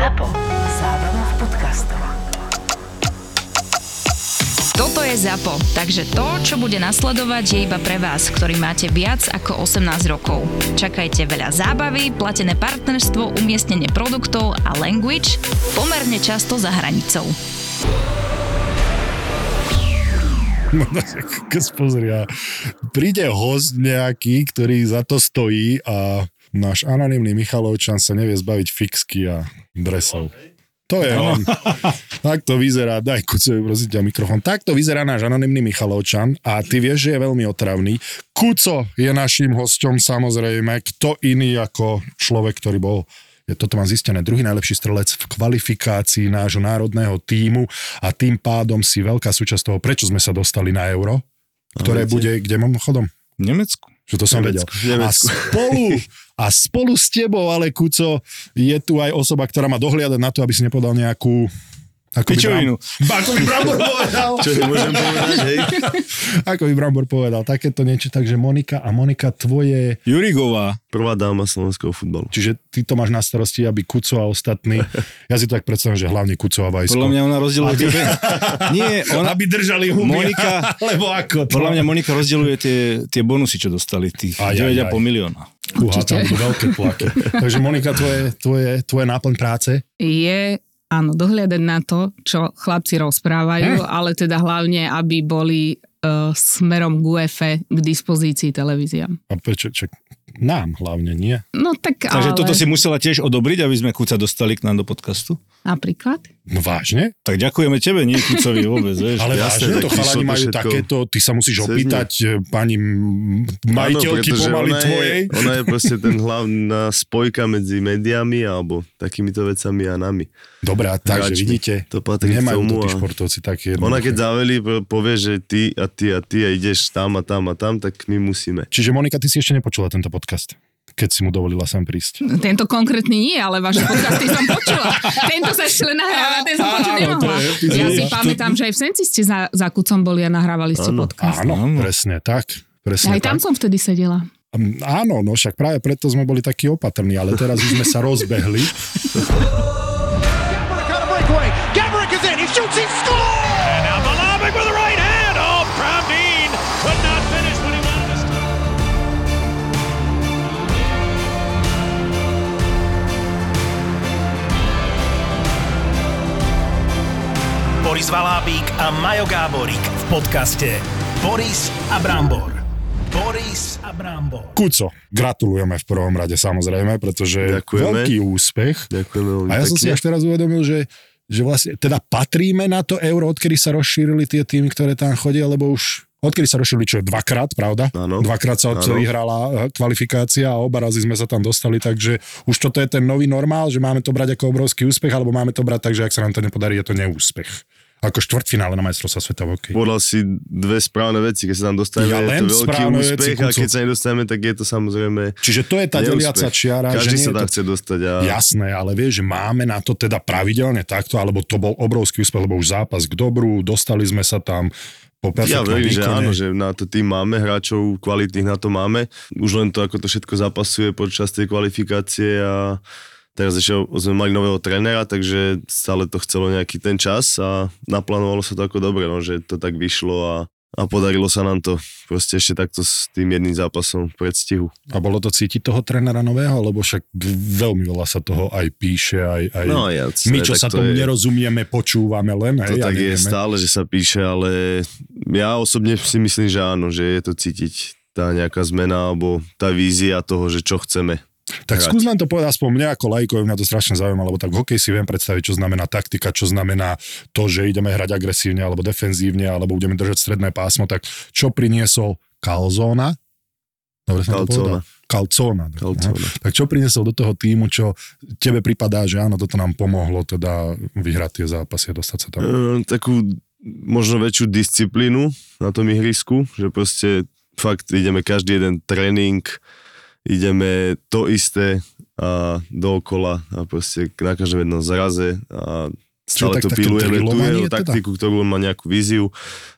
ZAPO. Zábrná v podcastov. Toto je ZAPO, takže to, čo bude nasledovať, je iba pre vás, ktorý máte viac ako 18 rokov. Čakajte veľa zábavy, platené partnerstvo, umiestnenie produktov a language pomerne často za hranicou. No, keď pozria, príde host nejaký, ktorý za to stojí a náš anonimný Michalovčan sa nevie zbaviť fixky a dresov. To je on. tak to vyzerá, daj Kucovi prosím ťa mikrofón. Tak to vyzerá náš anonimný Michalovčan a ty vieš, že je veľmi otravný. Kuco je našim hosťom samozrejme, kto iný ako človek, ktorý bol je toto mám zistené, druhý najlepší strelec v kvalifikácii nášho národného týmu a tým pádom si veľká súčasť toho, prečo sme sa dostali na euro, ktoré bude, kde chodom? V Nemecku. Že to som vedel. A spolu, a spolu s tebou, ale Kuco, je tu aj osoba, ktorá má dohliadať na to, aby si nepovedal nejakú ako Pičovinu. By, Bram, ako by Brambor povedal. Čo môžem povedať, hej? ako by Brambor povedal. Takéto niečo, takže Monika a Monika, tvoje... Jurigová. Prvá dáma slovenského futbalu. Čiže ty to máš na starosti, aby Kuco a ostatní, ja si to tak predstavím, že hlavne Kuco a Vajsko. Podľa mňa ona rozdieluje Aby- tie... Nie, ona... Aby držali huby. Monika- Lebo ako to? Podľa mňa Monika rozdieluje tie, tie bonusy, čo dostali, tých Aj, aj, 9,5 aj. milióna. Uha, tam veľké tlaky. Takže Monika, tvoje, tvoje, tvoje náplň práce? je áno, dohliadať na to, čo chlapci rozprávajú, ale teda hlavne, aby boli uh, smerom k UEFE k dispozícii televíziám. A prečo, čak, nám hlavne, nie? No tak Takže ale... toto si musela tiež odobriť, aby sme Kuca dostali k nám do podcastu? Napríklad? No vážne? Tak ďakujeme tebe, nie Kucovi vôbec, vieš. Ale vážne, to chalani majú všetko takéto, ty sa musíš cez opýtať e, pani majiteľky pretože pomaly ona tvojej. Je, ona je proste ten hlavná spojka medzi médiami alebo takýmito vecami a nami. Dobre, a takže Hráčmi. vidíte, To patrí k nemajú tomu to tí a- športovci také Ona jednoduché. keď zaveli, po- povie, že ty a ty a ty a ideš tam a tam a tam, tak my musíme. Čiže Monika, ty si ešte nepočula tento podcast, keď si mu dovolila sem prísť. Tento konkrétny nie, ale vaše podcasty som počula. Tento sa ešte len nahráva, ten som to nemohla. Ja si pamätám, že aj v Senci ste za, za kucom boli a nahrávali ste Áno. podcast. Áno, Áno. presne tak. Presne Aj tam tak. som vtedy sedela. Áno, no však práve preto sme boli takí opatrní, ale teraz už sme sa rozbehli. Boris Valábík a Majo Gáborík v podcaste Boris a Brambor. Boris a Brambor. Kuco, gratulujeme v prvom rade samozrejme, pretože Ďakujeme. veľký úspech. Ďakujeme A ja som si až teraz uvedomil, že, že vlastne, teda patríme na to euro, odkedy sa rozšírili tie týmy, ktoré tam chodia, lebo už odkedy sa rozšírili, čo je dvakrát, pravda? Áno. Dvakrát sa odtedy hrala eh, kvalifikácia a oba razy sme sa tam dostali, takže už toto je ten nový normál, že máme to brať ako obrovský úspech, alebo máme to brať tak, že ak sa nám to nepodarí, je to neúspech. Ako štvrtfinále na majstrovstva sveta v hokeji. Podal si dve správne veci, keď sa tam dostaneme, Ja je to veľký veci, úspech a keď sa nedostaneme, tak je to samozrejme Čiže to je tá deliaca čiara, že Každý nie sa tam to... chce dostať a Jasné, ale vieš, že máme na to teda pravidelne takto, alebo to bol obrovský úspech, lebo už zápas k dobru, dostali sme sa tam po Ja verím, že áno, že na to tým máme, hráčov kvalitných na to máme. Už len to, ako to všetko zapasuje počas tej kvalifikácie a teraz ešte sme mali nového trénera, takže stále to chcelo nejaký ten čas a naplánovalo sa to ako dobre, no, že to tak vyšlo a, a podarilo sa nám to proste ešte takto s tým jedným zápasom v predstihu. A bolo to cítiť toho trénera nového, lebo však veľmi veľa sa toho aj píše, aj, aj No ja, my, čo sa to tomu je- nerozumieme, počúvame len. To hej, tak je stále, že sa píše, ale ja osobne si myslím, že áno, že je to cítiť tá nejaká zmena alebo tá vízia toho, že čo chceme. Tak skús nám to povedať aspoň mňa ako lajkovi, mňa to strašne zaujíma, lebo tak v hokeji si viem predstaviť, čo znamená taktika, čo znamená to, že ideme hrať agresívne alebo defenzívne, alebo budeme držať stredné pásmo, tak čo priniesol Calzona? Dobre som to Calzona. povedal? Calzona. Calzona. No. Tak čo priniesol do toho týmu, čo tebe pripadá, že áno, toto nám pomohlo teda vyhrať tie zápasy a dostať sa tam. E, takú možno väčšiu disciplínu na tom ihrisku, že proste fakt ideme každý jeden tréning, ideme to isté a dookola a proste na každom jednom zraze a stále tak- to také pilujeme, tú jeho teda? taktiku, ktorú on má nejakú víziu,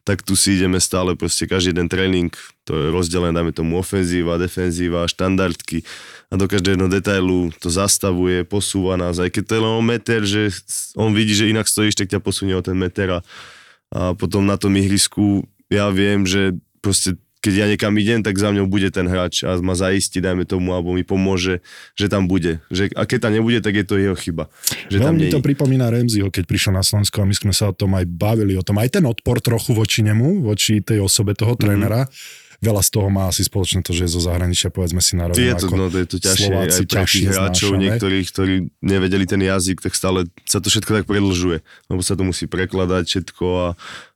tak tu si ideme stále proste každý jeden tréning, to je rozdelené, dáme tomu ofenzíva, defenzíva, štandardky a do každého detailu to zastavuje, posúva nás, aj keď to je len o meter, že on vidí, že inak stojíš, tak ťa posunie o ten meter a, a potom na tom ihrisku ja viem, že proste keď ja niekam idem, tak za mňou bude ten hráč a ma zaistí, dajme tomu, alebo mi pomôže, že tam bude. Že, a keď tam nebude, tak je to jeho chyba. Že tam Veľmi nie to pripomína Remziho, keď prišiel na Slovensko a my sme sa o tom aj bavili, o tom aj ten odpor trochu voči nemu, voči tej osobe toho Mhm. trénera. Veľa z toho má asi spoločné to, že je zo zahraničia, povedzme si na rovinu, Je to, no, to je to ťažšie Slováci aj pre tých ťažšie hráčov, znášame. niektorých, ktorí nevedeli ten jazyk, tak stále sa to všetko tak predlžuje, lebo sa to musí prekladať všetko, a,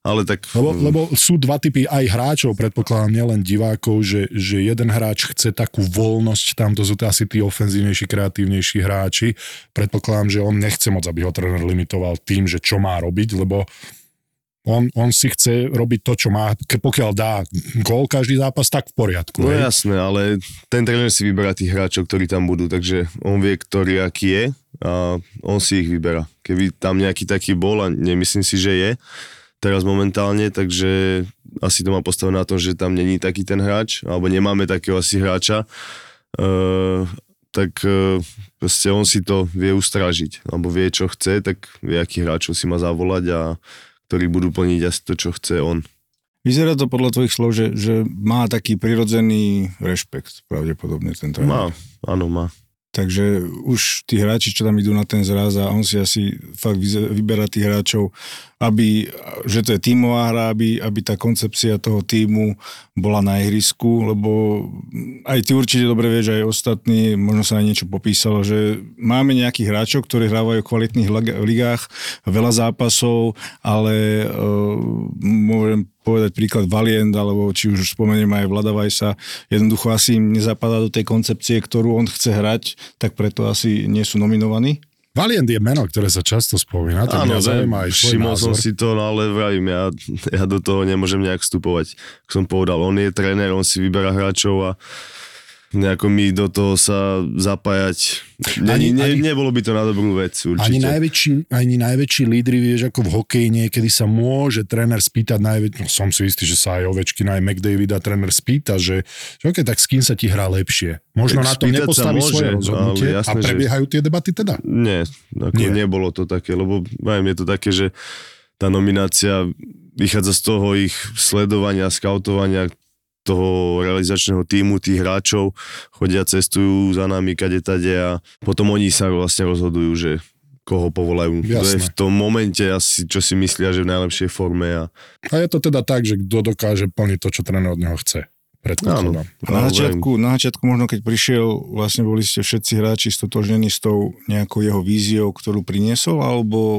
ale tak... Lebo, lebo sú dva typy aj hráčov, predpokladám, nielen divákov, že, že jeden hráč chce takú voľnosť, tam to sú to asi tí ofenzívnejší, kreatívnejší hráči. Predpokladám, že on nechce moc, aby ho tréner limitoval tým, že čo má robiť, lebo on, on si chce robiť to, čo má. Pokiaľ dá gól každý zápas, tak v poriadku. No hej? jasné, ale ten tréner si vyberá tých hráčov, ktorí tam budú, takže on vie, ktorý aký je a on si ich vyberá. Keby tam nejaký taký bol a nemyslím si, že je teraz momentálne, takže asi to má postavené na tom, že tam není taký ten hráč, alebo nemáme takého asi hráča, uh, tak uh, proste on si to vie ustražiť, alebo vie, čo chce, tak vie, akých hráčov si má zavolať a ktorí budú plniť asi to, čo chce on. Vyzerá to podľa tvojich slov, že, že má taký prirodzený rešpekt pravdepodobne ten tréner. Má, áno, má. Takže už tí hráči, čo tam idú na ten zraz a on si asi fakt vyberá tých hráčov, aby, že to je tímová hra, aby, aby tá koncepcia toho týmu bola na ihrisku, lebo aj ty určite dobre vieš, aj ostatní, možno sa aj niečo popísalo, že máme nejakých hráčov, ktorí hrávajú v kvalitných ligách, veľa zápasov, ale uh, môžem povedať príklad Valient, alebo či už spomeniem aj Vlada Vajsa, jednoducho asi im nezapadá do tej koncepcie, ktorú on chce hrať, tak preto asi nie sú nominovaní. Valiant je meno, ktoré sa často spomína, to mňa zaujíma aj všimol som si to, no ale vravím, ja, ja do toho nemôžem nejak vstupovať. Ako som povedal, on je tréner, on si vyberá hráčov a nejako mi do toho sa zapájať. Ani- Ani, ne, ani- nebolo by to na dobrú vec, určite. Ani najväčší, ani najväčší lídry, vieš, ako v hokeji niekedy sa môže tréner spýtať, najväč... no, som si istý, že sa aj Ovečkin, aj McDavid a tréner spýta, že, že okay, tak s kým sa ti hrá lepšie. Možno Tak na sa nepostaví môže, svoje rozhodnutie ale a jasné, že- prebiehajú tie debaty teda. Nie, ako Nie. Nebolo to také, lebo viem, je to také, že tá nominácia vychádza z toho ich sledovania, skautovania toho realizačného týmu, tých hráčov, chodia, cestujú za nami, kade tade a potom oni sa vlastne rozhodujú, že koho povolajú. To je Jasné. v tom momente asi, čo si myslia, že v najlepšej forme a A je to teda tak, že kto dokáže plniť to, čo tréner od neho chce. Predpokladám. Na začiatku, na začiatku možno keď prišiel, vlastne boli ste všetci hráči stotožnení s tou nejakou jeho víziou, ktorú priniesol, alebo o,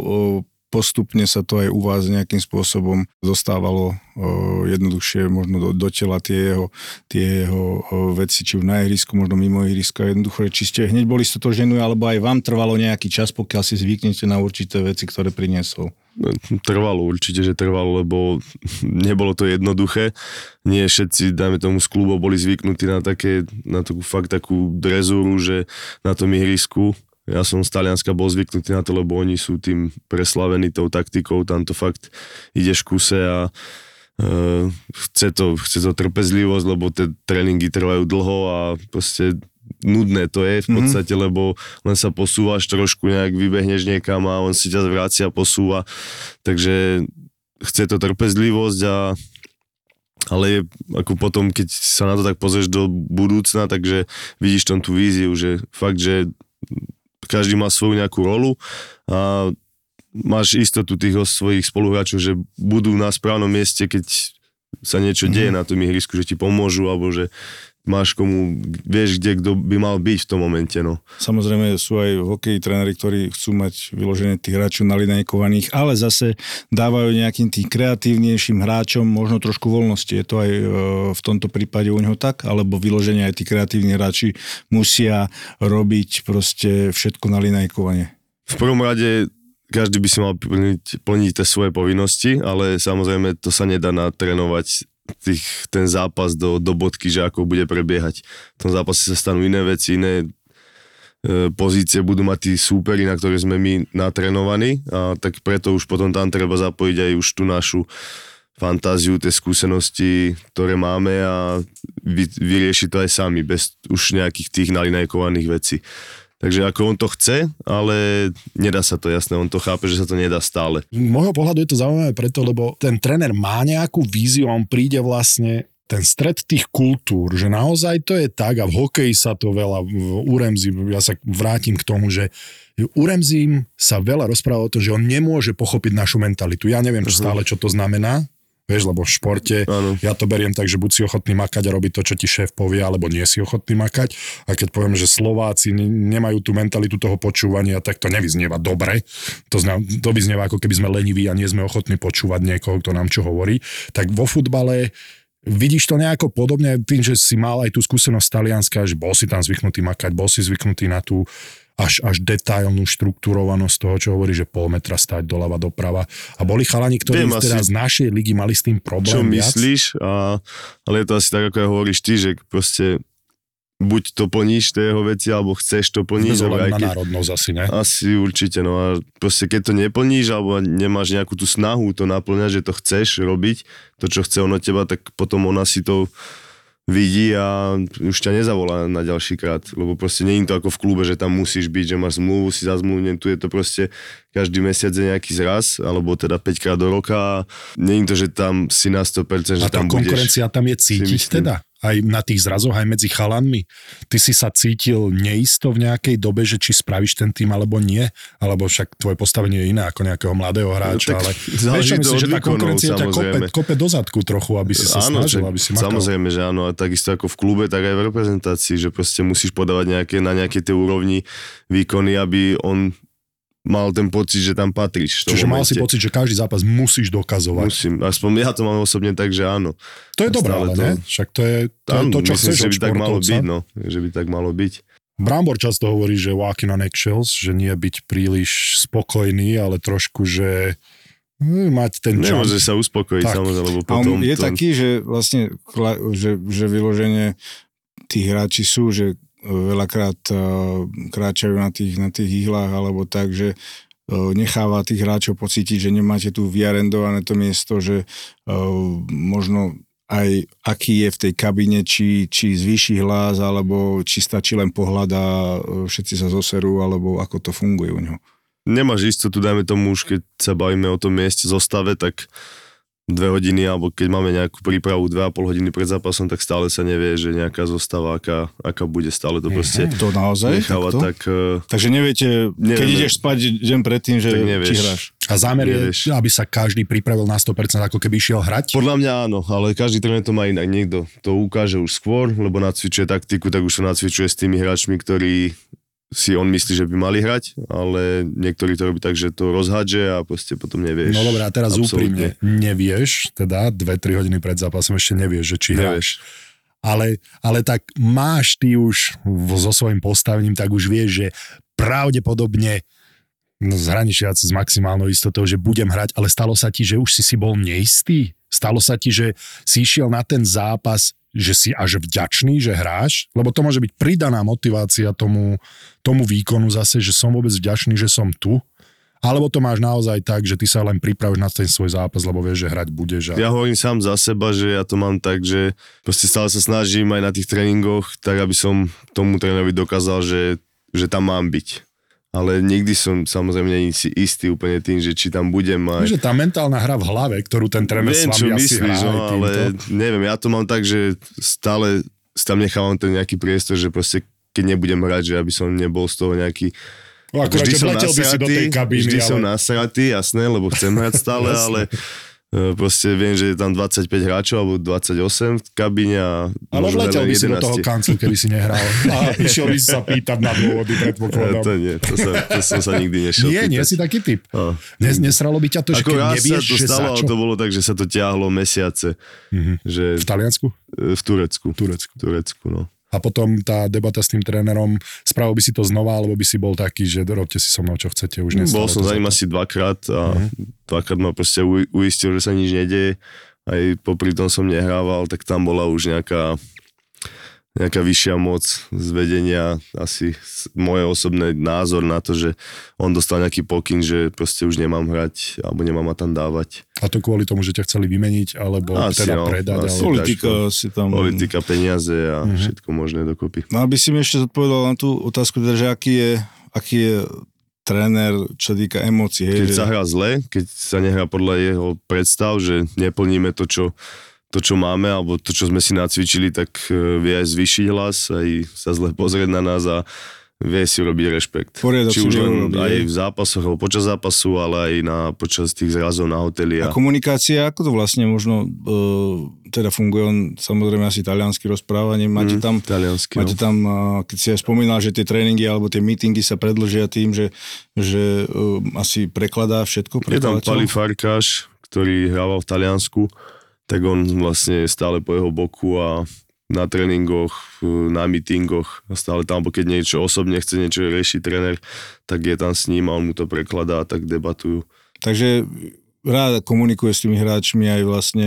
postupne sa to aj u vás nejakým spôsobom dostávalo o, jednoduchšie možno do, do tela tie jeho, tie jeho o, veci, či už na ihrisku, možno mimo ihriska, jednoducho, či ste hneď boli stotožení, alebo aj vám trvalo nejaký čas, pokiaľ si zvyknete na určité veci, ktoré priniesol. Trvalo, určite, že trvalo, lebo nebolo to jednoduché. Nie všetci, dajme tomu, z klubov boli zvyknutí na také, na takú fakt takú drezúru, že na tom ihrisku. Ja som z Talianska bol zvyknutý na to, lebo oni sú tým preslavení tou taktikou, tam to fakt ideš kuse a uh, chce, to, chce to trpezlivosť, lebo tie tréningy trvajú dlho a proste nudné to je v podstate, mm-hmm. lebo len sa posúvaš trošku, nejak vybehneš niekam a on si ťa vrácia, posúva. Takže chce to trpezlivosť a ale je ako potom, keď sa na to tak pozrieš do budúcna, takže vidíš tam tú víziu, že fakt, že každý má svoju nejakú rolu a máš istotu tých svojich spoluhráčov, že budú na správnom mieste, keď sa niečo deje na tom ihrisku, že ti pomôžu, alebo že máš komu, vieš, kde kto by mal byť v tom momente, no. Samozrejme sú aj hokeji tréneri, ktorí chcú mať vyložené tých hráčov nalinajkovaných, ale zase dávajú nejakým tým kreatívnejším hráčom možno trošku voľnosti. Je to aj e, v tomto prípade u neho tak? Alebo vyloženie aj tí kreatívni hráči musia robiť proste všetko nalinajkovanie? V prvom rade každý by si mal plniť, plniť tie svoje povinnosti, ale samozrejme to sa nedá natrénovať tých, ten zápas do, do bodky, že ako bude prebiehať. V tom zápase sa stanú iné veci, iné pozície budú mať tí súperi, na ktoré sme my natrenovaní a tak preto už potom tam treba zapojiť aj už tú našu fantáziu, tie skúsenosti, ktoré máme a vy, vyriešiť to aj sami, bez už nejakých tých nalinajkovaných vecí. Takže ako on to chce, ale nedá sa to, jasné, on to chápe, že sa to nedá stále. Z môjho pohľadu je to zaujímavé preto, lebo ten tréner má nejakú víziu a on príde vlastne ten stred tých kultúr, že naozaj to je tak a v hokeji sa to veľa, v Uremzi, ja sa vrátim k tomu, že Uremzim sa veľa rozpráva o tom, že on nemôže pochopiť našu mentalitu. Ja neviem uh-huh. stále, čo to znamená, Vieš, lebo v športe Áno. ja to beriem tak, že buď si ochotný makať a robiť to, čo ti šéf povie, alebo nie si ochotný makať. A keď poviem, že Slováci ne- nemajú tú mentalitu toho počúvania, tak to nevyznieva dobre. To, zna, to vyznieva ako keby sme leniví a nie sme ochotní počúvať niekoho, kto nám čo hovorí. Tak vo futbale Vidíš to nejako podobne tým, že si mal aj tú skúsenosť Talianska, že bol si tam zvyknutý makať, bol si zvyknutý na tú až, až detailnú štruktúrovanosť toho, čo hovorí, že pol metra stať doľava doprava. A boli chalani, ktorí Viem teda z našej ligy mali s tým problém Čo viac. myslíš, a, ale je to asi tak, ako aj hovoríš ty, že proste buď to plníš tie jeho veci, alebo chceš to plniť. Alebo aj keď, národnosť asi, ne? Asi určite, no a proste keď to neplníš, alebo nemáš nejakú tú snahu to naplňať, že to chceš robiť, to čo chce on od teba, tak potom ona si to vidí a už ťa nezavolá na ďalší krát, lebo proste je to ako v klube, že tam musíš byť, že máš zmluvu, si zazmluvne, tu je to proste každý mesiac je nejaký zraz, alebo teda 5 krát do roka je to, že tam si na 100%, že A tá tam budeš. konkurencia tam je cítiť teda? Aj na tých zrazoch, aj medzi chalanmi? Ty si sa cítil neisto v nejakej dobe, že či spravíš ten tým alebo nie? Alebo však tvoje postavenie je iné ako nejakého mladého hráča, tak ale vieš, myslím, že tá konkurencia ťa kope, kope do zadku trochu, aby si sa snažil, však aby si makal. Samozrejme, že áno, a takisto ako v klube, tak aj v reprezentácii, že proste musíš podávať nejaké, na nejakej tej úrovni výkony, aby on mal ten pocit, že tam patríš. Čiže mal si momente. pocit, že každý zápas musíš dokazovať. Musím, aspoň ja to mám osobne tak, že áno. To je dobré, ale to- ne? Však to je to, je Áno, to čo myslím chceš že by tak malo byť, no. Že by tak malo byť. Brambor často hovorí, že walking on eggshells, že nie byť príliš spokojný, ale trošku, že hm, mať ten čas. Nemôže sa uspokojiť, Tak. samozrejme, lebo A on potom... je to... taký, že vlastne, že, že vyloženie tí hráči sú, že veľakrát uh, kráčajú na tých, na tých ihlách alebo tak, že uh, necháva tých hráčov pocítiť, že nemáte tu vyarendované to miesto, že uh, možno aj aký je v tej kabine, či, či zvýši hlas, alebo či stačí len pohľad a všetci sa zoserú, alebo ako to funguje u neho. Nemáš istotu, dajme tomu už, keď sa bavíme o tom mieste zostave, tak dve hodiny, alebo keď máme nejakú prípravu dve a pol hodiny pred zápasom, tak stále sa nevie, že nejaká zostava, aká, aká bude, stále to proste To naozaj? necháva Takto? tak... eh, Takže neviete, keď Nevieme. ideš spať deň predtým, že či hráš. A zámer je, Nevieš. aby sa každý pripravil na 100%, ako keby išiel hrať. Podľa mňa áno, ale každý tréner to má inak. Niekto to ukáže už skôr, lebo nacvičuje taktiku, tak už sa nacvičuje s tými hráčmi, ktorí si on myslí, že by mali hrať, ale niektorí to robí tak, že to rozhadže a proste potom nevieš. No dobré, a teraz Absolútne. úprimne, nevieš, teda 2-3 hodiny pred zápasom ešte nevieš, že či hráš. Ale, ale tak máš ty už so svojím postavením, tak už vieš, že pravdepodobne no, zhraničiac s maximálnou istotou, že budem hrať, ale stalo sa ti, že už si si bol neistý? Stalo sa ti, že si išiel na ten zápas, že si až vďačný, že hráš? Lebo to môže byť pridaná motivácia tomu, tomu výkonu zase, že som vôbec vďačný, že som tu. Alebo to máš naozaj tak, že ty sa len pripravíš na ten svoj zápas, lebo vieš, že hrať budeš. A... Ja hovorím sám za seba, že ja to mám tak, že proste stále sa snažím aj na tých tréningoch, tak aby som tomu trénerovi dokázal, že, že tam mám byť. Ale nikdy som samozrejme není si istý úplne tým, že či tam budem aj... Že tá mentálna hra v hlave, ktorú ten tréner s Viem, vami čo asi myslíš, hrá no, ale neviem, ja to mám tak, že stále tam nechávam ten nejaký priestor, že proste keď nebudem hrať, že aby som nebol z toho nejaký... No, akurát, že vletel by si do tej kabíny, vždy som ale... nasratý, jasné, lebo chcem hrať stále, ale proste viem, že je tam 25 hráčov alebo 28 v kabíne a Ale vletel by si do toho 11. kanclu, keby si nehral. A išiel by si sa pýtať na dôvody, E, predpokladám. To nie, to, sa, to som sa nikdy nešiel Nie, nie pýtať. si taký typ. Nes, nesralo by ťa to, že Ako keď nevieš, sa to že stalo, čo? to bolo tak, že sa to ťahlo mesiace. Že V Taliansku? e, v Turecku. Turecku. V Turecku, no. A potom tá debata s tým trénerom, spravil by si to znova, alebo by si bol taký, že robte si so mnou, čo chcete, už nestalo Bol som za ním asi dvakrát a dvakrát ma proste uistil, že sa nič nedeje. Aj popri tom som nehrával, tak tam bola už nejaká nejaká vyššia moc z vedenia, asi moje osobné názor na to, že on dostal nejaký pokyn, že proste už nemám hrať alebo nemám ma tam dávať. A to kvôli tomu, že ťa chceli vymeniť, alebo Asi, teda no, predať. asi. alebo... Politika si tam... Politika, peniaze a Mhm. všetko možné dokopy. No aby si mi ešte zodpovedal na tú otázku, teda, že aký je, aký je tréner, čo týka emócií. Keď Hej, sa že, hrá zle, keď sa nehrá podľa jeho predstav, že neplníme to, čo, to, čo máme, alebo to, čo sme si nacvičili, tak e, vie aj zvýšiť hlas, aj sa zle pozrieť na nás a vie si urobiť rešpekt. Poriadok Či už len urobiť, aj v zápasoch, alebo počas zápasu, ale aj na, počas tých zrazov na hoteli. a A, komunikácia, ako to vlastne možno uh, teda funguje, on samozrejme asi taliansky rozprávanie, máte Mm, tam taliansky, Máte no. tam, keď si aj spomínal, že tie tréningy alebo tie meetingy sa predlžia tým, že, že uh, asi prekladá všetko. Je tam? Pali Farkáš, ktorý hrával v Taliansku, tak on vlastne je stále po jeho boku a na tréningoch, na meetingoch a stále tam, keď niečo osobne chce niečo riešiť tréner, tak je tam s ním a on mu to prekladá a tak debatujú. Takže rád komunikuje s tými hráčmi aj vlastne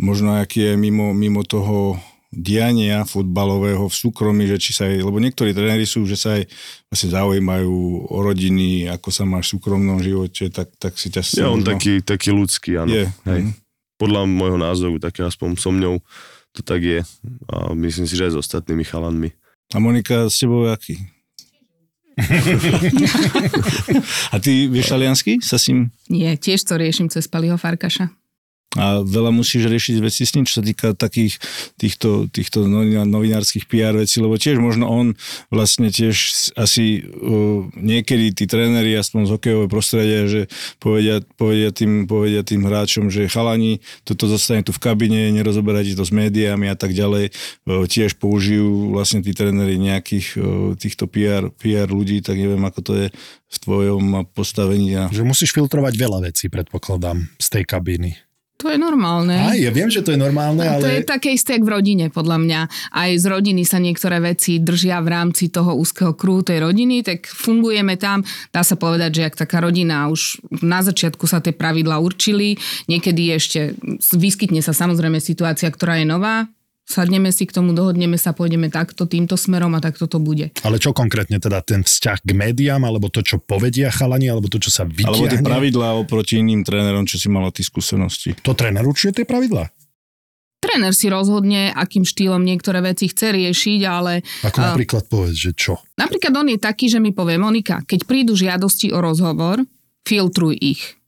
možno aký je mimo, mimo toho diania futbalového v súkromí, že či sa aj, lebo niektorí tréneri sú, že sa aj vlastne zaujímajú o rodiny, ako sa máš v súkromnom živote, tak, tak si ťa... Je on taký, taký ľudský, áno. Je. Hej. Mhm. Podľa môjho názoru, tak aspoň so mňou to tak je. A myslím si, že aj s ostatnými chalanmi. A Monika, s tebou aký? A ty vieš taliansky? Sa s ním Nie, tiež to riešim cez Paliho Farkaša. A veľa musíš riešiť veci s ním, čo sa týka takých týchto, týchto novinárskych PR vecí, lebo tiež možno on vlastne tiež asi uh, niekedy tí tréneri, aspoň z hokejového prostredia, že povedia, povedia, tým, povedia tým hráčom, že chalani, toto zostane tu v kabine, nerozoberajte to s médiami a tak ďalej. Uh, tiež použijú vlastne tí tréneri nejakých uh, týchto PR, PR ľudí, tak neviem, ako to je v tvojom postavení. A... Že musíš filtrovať veľa vecí, predpokladám, z tej kabíny. To je normálne. Aj, ja viem, že to je normálne, A to je ale... také isté, jak v rodine, podľa mňa. Aj z rodiny sa niektoré veci držia v rámci toho úzkeho krúhu tej rodiny, tak fungujeme tam. Dá sa povedať, že ak taká rodina už na začiatku sa tie pravidla určili, niekedy ešte vyskytne sa samozrejme situácia, ktorá je nová, sadneme si k tomu, dohodneme sa, pôjdeme takto, týmto smerom a takto to bude. Ale čo konkrétne teda ten vzťah k médiám, alebo to, čo povedia chalani, alebo to, čo sa Alebo tie vytiahne? pravidlá oproti iným trénerom, čo si mal tie skúsenosti. To tréner určuje tie pravidlá? Tréner si rozhodne, akým štýlom niektoré veci chce riešiť, ale Ako A- napríklad povedz, že čo? Napríklad on je taký, že mi povie, Monika, keď prídu žiadosti o rozhovor, filtruj ich.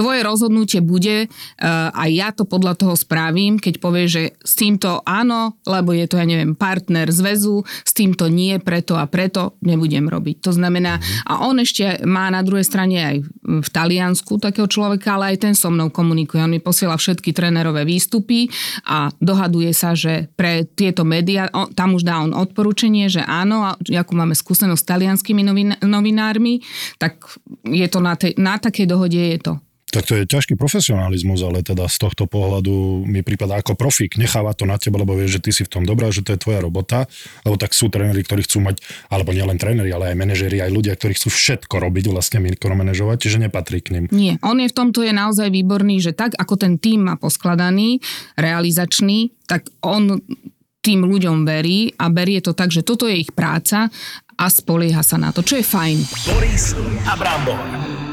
Tvoje rozhodnutie bude, uh, a ja to podľa toho spravím, keď povie, že s týmto áno, lebo je to, ja neviem, partner zväzu, s týmto nie, preto a preto nebudem robiť. To znamená, a on ešte má na druhej strane aj v Taliansku takého človeka, ale aj ten so mnou komunikuje. On mi posiela všetky trénerové výstupy a dohaduje sa, že pre tieto médiá, tam už dá on odporúčanie, že áno, a akú máme skúsenosť s talianskými novin, novinármi, tak je to na, tej, na takej dohode je to. Tak to je ťažký profesionalizmus, ale teda z tohto pohľadu mi prípada ako profík. Necháva to na teba, lebo vieš, že ty si v tom dobrá, že to je tvoja robota. Lebo tak sú tréneri, ktorí chcú mať, alebo nielen tréneri, ale aj manažéri, aj ľudia, ktorí chcú všetko robiť, vlastne mikromanažovať, čiže nepatrí k nim. Nie, on je v tomto je naozaj výborný, že tak ako ten tým má poskladaný, realizačný, tak on tým ľuďom verí a berie to tak, že toto je ich práca a spolieha sa na to, čo je fajn. Boris a Brambor.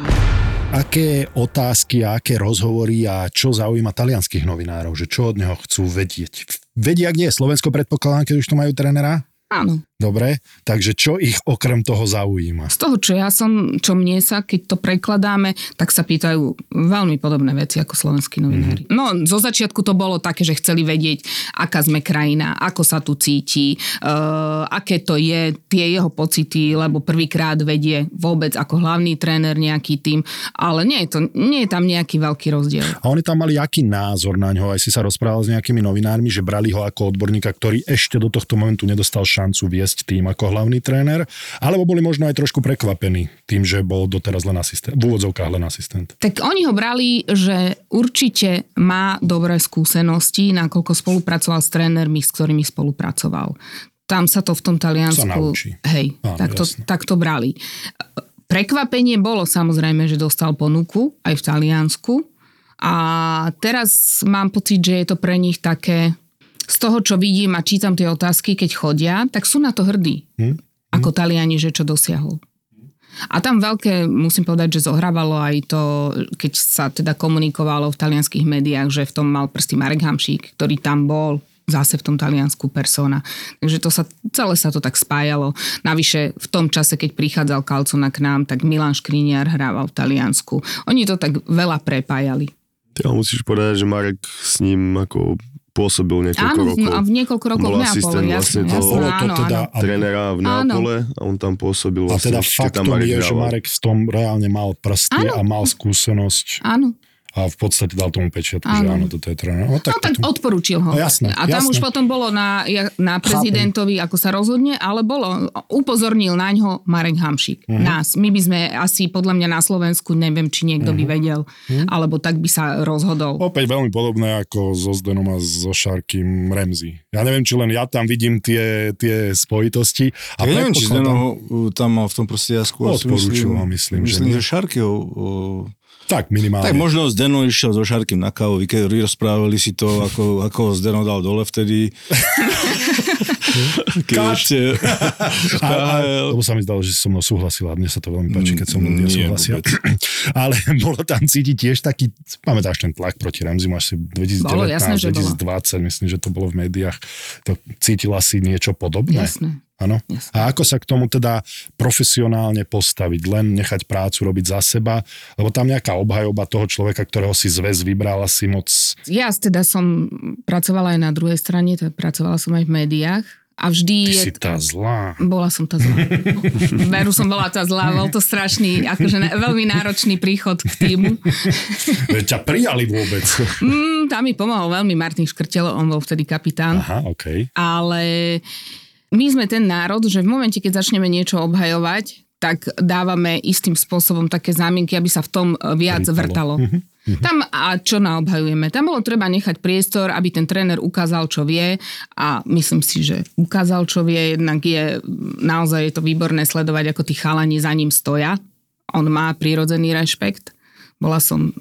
Aké otázky a aké rozhovory a čo zaujíma talianských novinárov, že čo od neho chcú vedieť? Vedia, kde je Slovensko, predpokladám, keď už tu majú trénera? Áno. Dobre, takže čo ich okrem toho zaujíma? Z toho, čo ja som, čo mne sa, keď to prekladáme, tak sa pýtajú veľmi podobné veci ako slovenskí novinári. Mm. No, zo začiatku to bolo také, že chceli vedieť, aká sme krajina, ako sa tu cíti, uh, aké to je, tie jeho pocity, lebo prvýkrát vedie vôbec ako hlavný tréner nejaký tým, ale nie je, to, nie je tam nejaký veľký rozdiel. A oni tam mali aký názor na ňo? Aj si sa rozprával s nejakými novinármi, že brali ho ako odborníka, ktorý ešte do tohto momentu nedostal šancu viesť tým ako hlavný tréner, alebo boli možno aj trošku prekvapení tým, že bol doteraz len asistent, v úvodzovkách len asistent. Tak oni ho brali, že určite má dobré skúsenosti, nakoľko spolupracoval s trénermi, s ktorými spolupracoval. Tam sa to v tom Taliansku... Hej, Áno, tak, to, jasné. tak to brali. Prekvapenie bolo samozrejme, že dostal ponuku aj v Taliansku a teraz mám pocit, že je to pre nich také z toho, čo vidím a čítam tie otázky, keď chodia, tak sú na to hrdí. Hm? Ako Taliani, že čo dosiahol. A tam veľké, musím povedať, že zohrávalo aj to, keď sa teda komunikovalo v talianských médiách, že v tom mal prsty Marek Hamšík, ktorý tam bol zase v tom Taliansku persona. Takže to sa, celé sa to tak spájalo. Navyše v tom čase, keď prichádzal Calcona k nám, tak Milan Škriniar hrával v Taliansku. Oni to tak veľa prepájali. Ty musíš povedať, že Marek s ním ako pôsobil niekoľko Áno, rokov. a v niekoľko rokov Bol v Neapole, asistent jasne, vlastne jasne, toho- áno, teda, áno. trénera v Neapole a on tam pôsobil a vlastne, teda faktom Marek je, že. Marek v tom reálne mal prsty Áno. a mal skúsenosť Áno. A v podstate dal tomu pečiatku, že Áno. toto je tréner. No, No tak potom- odporúčil ho. No, jasné, a tam jasné. už potom bolo na, na prezidentovi, ako sa rozhodne, ale bolo, upozornil na ňo Marek Hamšík. Mhm. Nás. My by sme asi, podľa mňa na Slovensku, neviem, či niekto Mhm. by vedel, alebo tak by sa rozhodol. Opäť veľmi podobné ako so Zdenom a so Šarkým Remzi. Ja neviem, či len ja tam vidím tie, tie spojitosti. A Ja neviem, či Zdeno tam mal v tom proste ale si Odporúčil ho, myslím, že myslím, že Šarky ho... Uh, Tak minimálne. tak možno Zdeno išiel so Šarkým na kávu, keď rozprávali si to, ako, ako ho Zdeno dal dole vtedy. ešte... A, a, lebo sa mi zdalo, že si so mnou súhlasila. Mne sa to veľmi páči, keď so mnou ľudia súhlasia. vôbec. Ale bolo tam cítiť tiež taký, pamätáš ten tlak proti Remzimu až si 2019, Bolo, jasné, že bolo. 2020, myslím, že to bolo v médiách. To cítila si niečo podobné? Jasné. Áno. A ako sa k tomu teda profesionálne postaviť? Len nechať prácu robiť za seba? Lebo tam nejaká obhajoba toho človeka, ktorého si zväz vybral asi moc... Ja teda som pracovala aj na druhej strane, tak pracovala som aj v médiách a vždy Ty je... si tá zlá. Bola som tá zlá. Veru som bola tá zlá, bol to strašný, akože na, veľmi náročný príchod k týmu. Ťa prijali vôbec. Mm, tam mi pomohol veľmi Martin Škrtelo, on bol vtedy kapitán. Aha, okej. ale my sme ten národ, že v momente, keď začneme niečo obhajovať, tak dávame istým spôsobom také zámienky, aby sa v tom e, viac vrtalo. Tam a čo naobhajujeme? Tam bolo treba nechať priestor, aby ten tréner ukázal, čo vie a myslím si, že ukázal, čo vie, jednak je naozaj je to výborné sledovať, ako tí chalani za ním stoja. On má prírodzený rešpekt. Bola som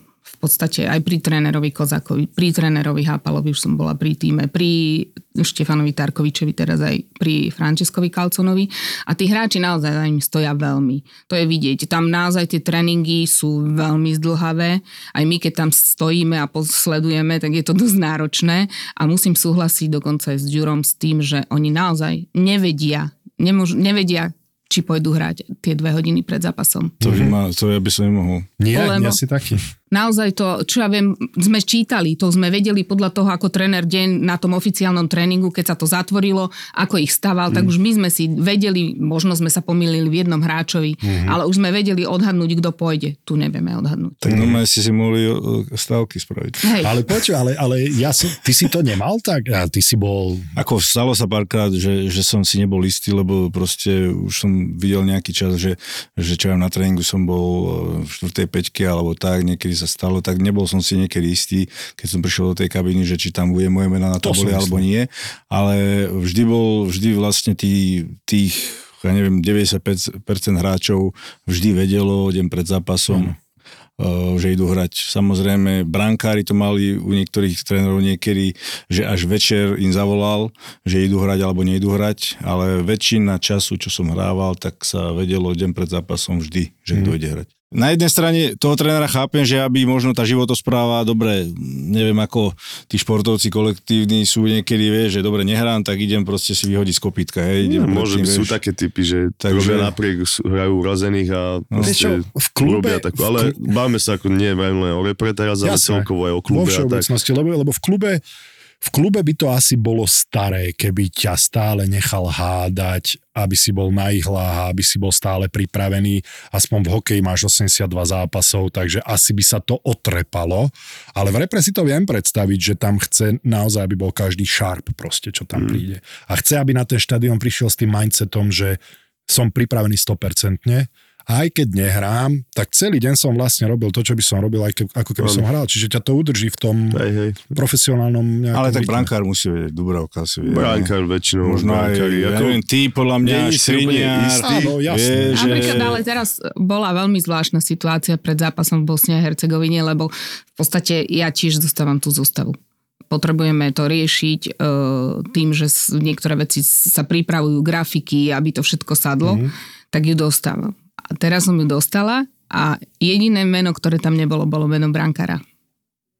podstate aj pri trénerovi Kozakovi, pri trénerovi Hápalovi už som bola pri týme, pri Štefanovi Tarkovičovi, teraz aj pri Franceskovi Kalconovi a tí hráči naozaj za ním stoja veľmi. To je vidieť. Tam naozaj tie tréningy sú veľmi zdlhavé. Aj my, keď tam stojíme a sledujeme, tak je to dosť náročné a musím súhlasiť dokonca aj s Ďurom s tým, že oni naozaj nevedia, nemôžu, nevedia, či pôjdu hrať tie dve hodiny pred zápasom. To, by ma, to ja by som nemohol. Nie, Lebo- nie si taký. Naozaj to, čo ja viem, sme čítali, to sme vedeli podľa toho, ako tréner deň na tom oficiálnom tréningu, keď sa to zatvorilo, ako ich staval, tak už my sme si vedeli, možno sme sa pomýlili v jednom hráčovi, ale už sme vedeli odhadnúť, kto pôjde. Tu nevieme odhadnúť. Tak normálne ste si mohli o, stavky spraviť. Hej, Ale počuj, ale, ale ja som, ty si to nemal tak? A ty si bol... Ako stalo sa párkrát, že, že som si nebol istý, lebo proste už som videl nejaký čas, že, že čo ja na tréningu som bol v 4. peťke alebo tak, niekedy sa stalo, tak nebol som si niekedy istý, keď som prišiel do tej kabiny, že či tam bude moje meno na tabuli alebo nie, ale vždy bol, vždy vlastne tí, tých, ja neviem, 95% hráčov vždy vedelo deň pred zápasom, uh, že idú hrať. Samozrejme, brankári to mali u niektorých trénerov niekedy, že až večer im zavolal, že idú hrať alebo neidú hrať, ale väčšina času, čo som hrával, tak sa vedelo deň pred zápasom vždy, že kto ide hrať. Na jednej strane toho trénera chápem, že aby možno tá životospráva, dobre, neviem ako tí športovci kolektívni sú niekedy, vie, že dobre nehrám, tak idem proste si vyhodiť z kopítka, hej, idem Môže predtým, sú také typy, že Takže- napriek hrajú urazených a proste v klube- robia takú, v ale klu- báme sa ako nie len o repre teraz, ale celkovo aj o Vo klube tak. všeobecnosti, lebo, lebo v klube v klube by to asi bolo staré, keby ťa stále nechal hádať, aby si bol na ihľách, aby si bol stále pripravený. Aspoň v hokeji máš 82 zápasov, takže asi by sa to otrepalo. Ale v repre si to viem predstaviť, že tam chce naozaj, aby bol každý sharp proste, čo tam príde. A chce, aby na ten štadión prišiel s tým mindsetom, že som pripravený 100%. A aj keď nehrám, tak celý deň som vlastne robil to, čo by som robil, aj ke, ako keby som hral. Čiže ťa to udrží v tom Hej, hej. profesionálnom nejakom Ale tak brankár musí vedieť, Dubravka si vie. Brankár väčšinou. Možno aj, ja ako- neviem, ty podľa mňa. Áno, vie, že... Napríklad, ale teraz bola veľmi zvláštna situácia pred zápasom v Bosne a Hercegovine, lebo v podstate ja tiež dostávam tú zostavu. potrebujeme to riešiť e, tým, že niektoré veci sa pripravujú, grafiky, aby to všetko sadlo, mm-hmm. tak ju dostávam. A teraz som ju dostala a jediné meno, ktoré tam nebolo, bolo meno brankára.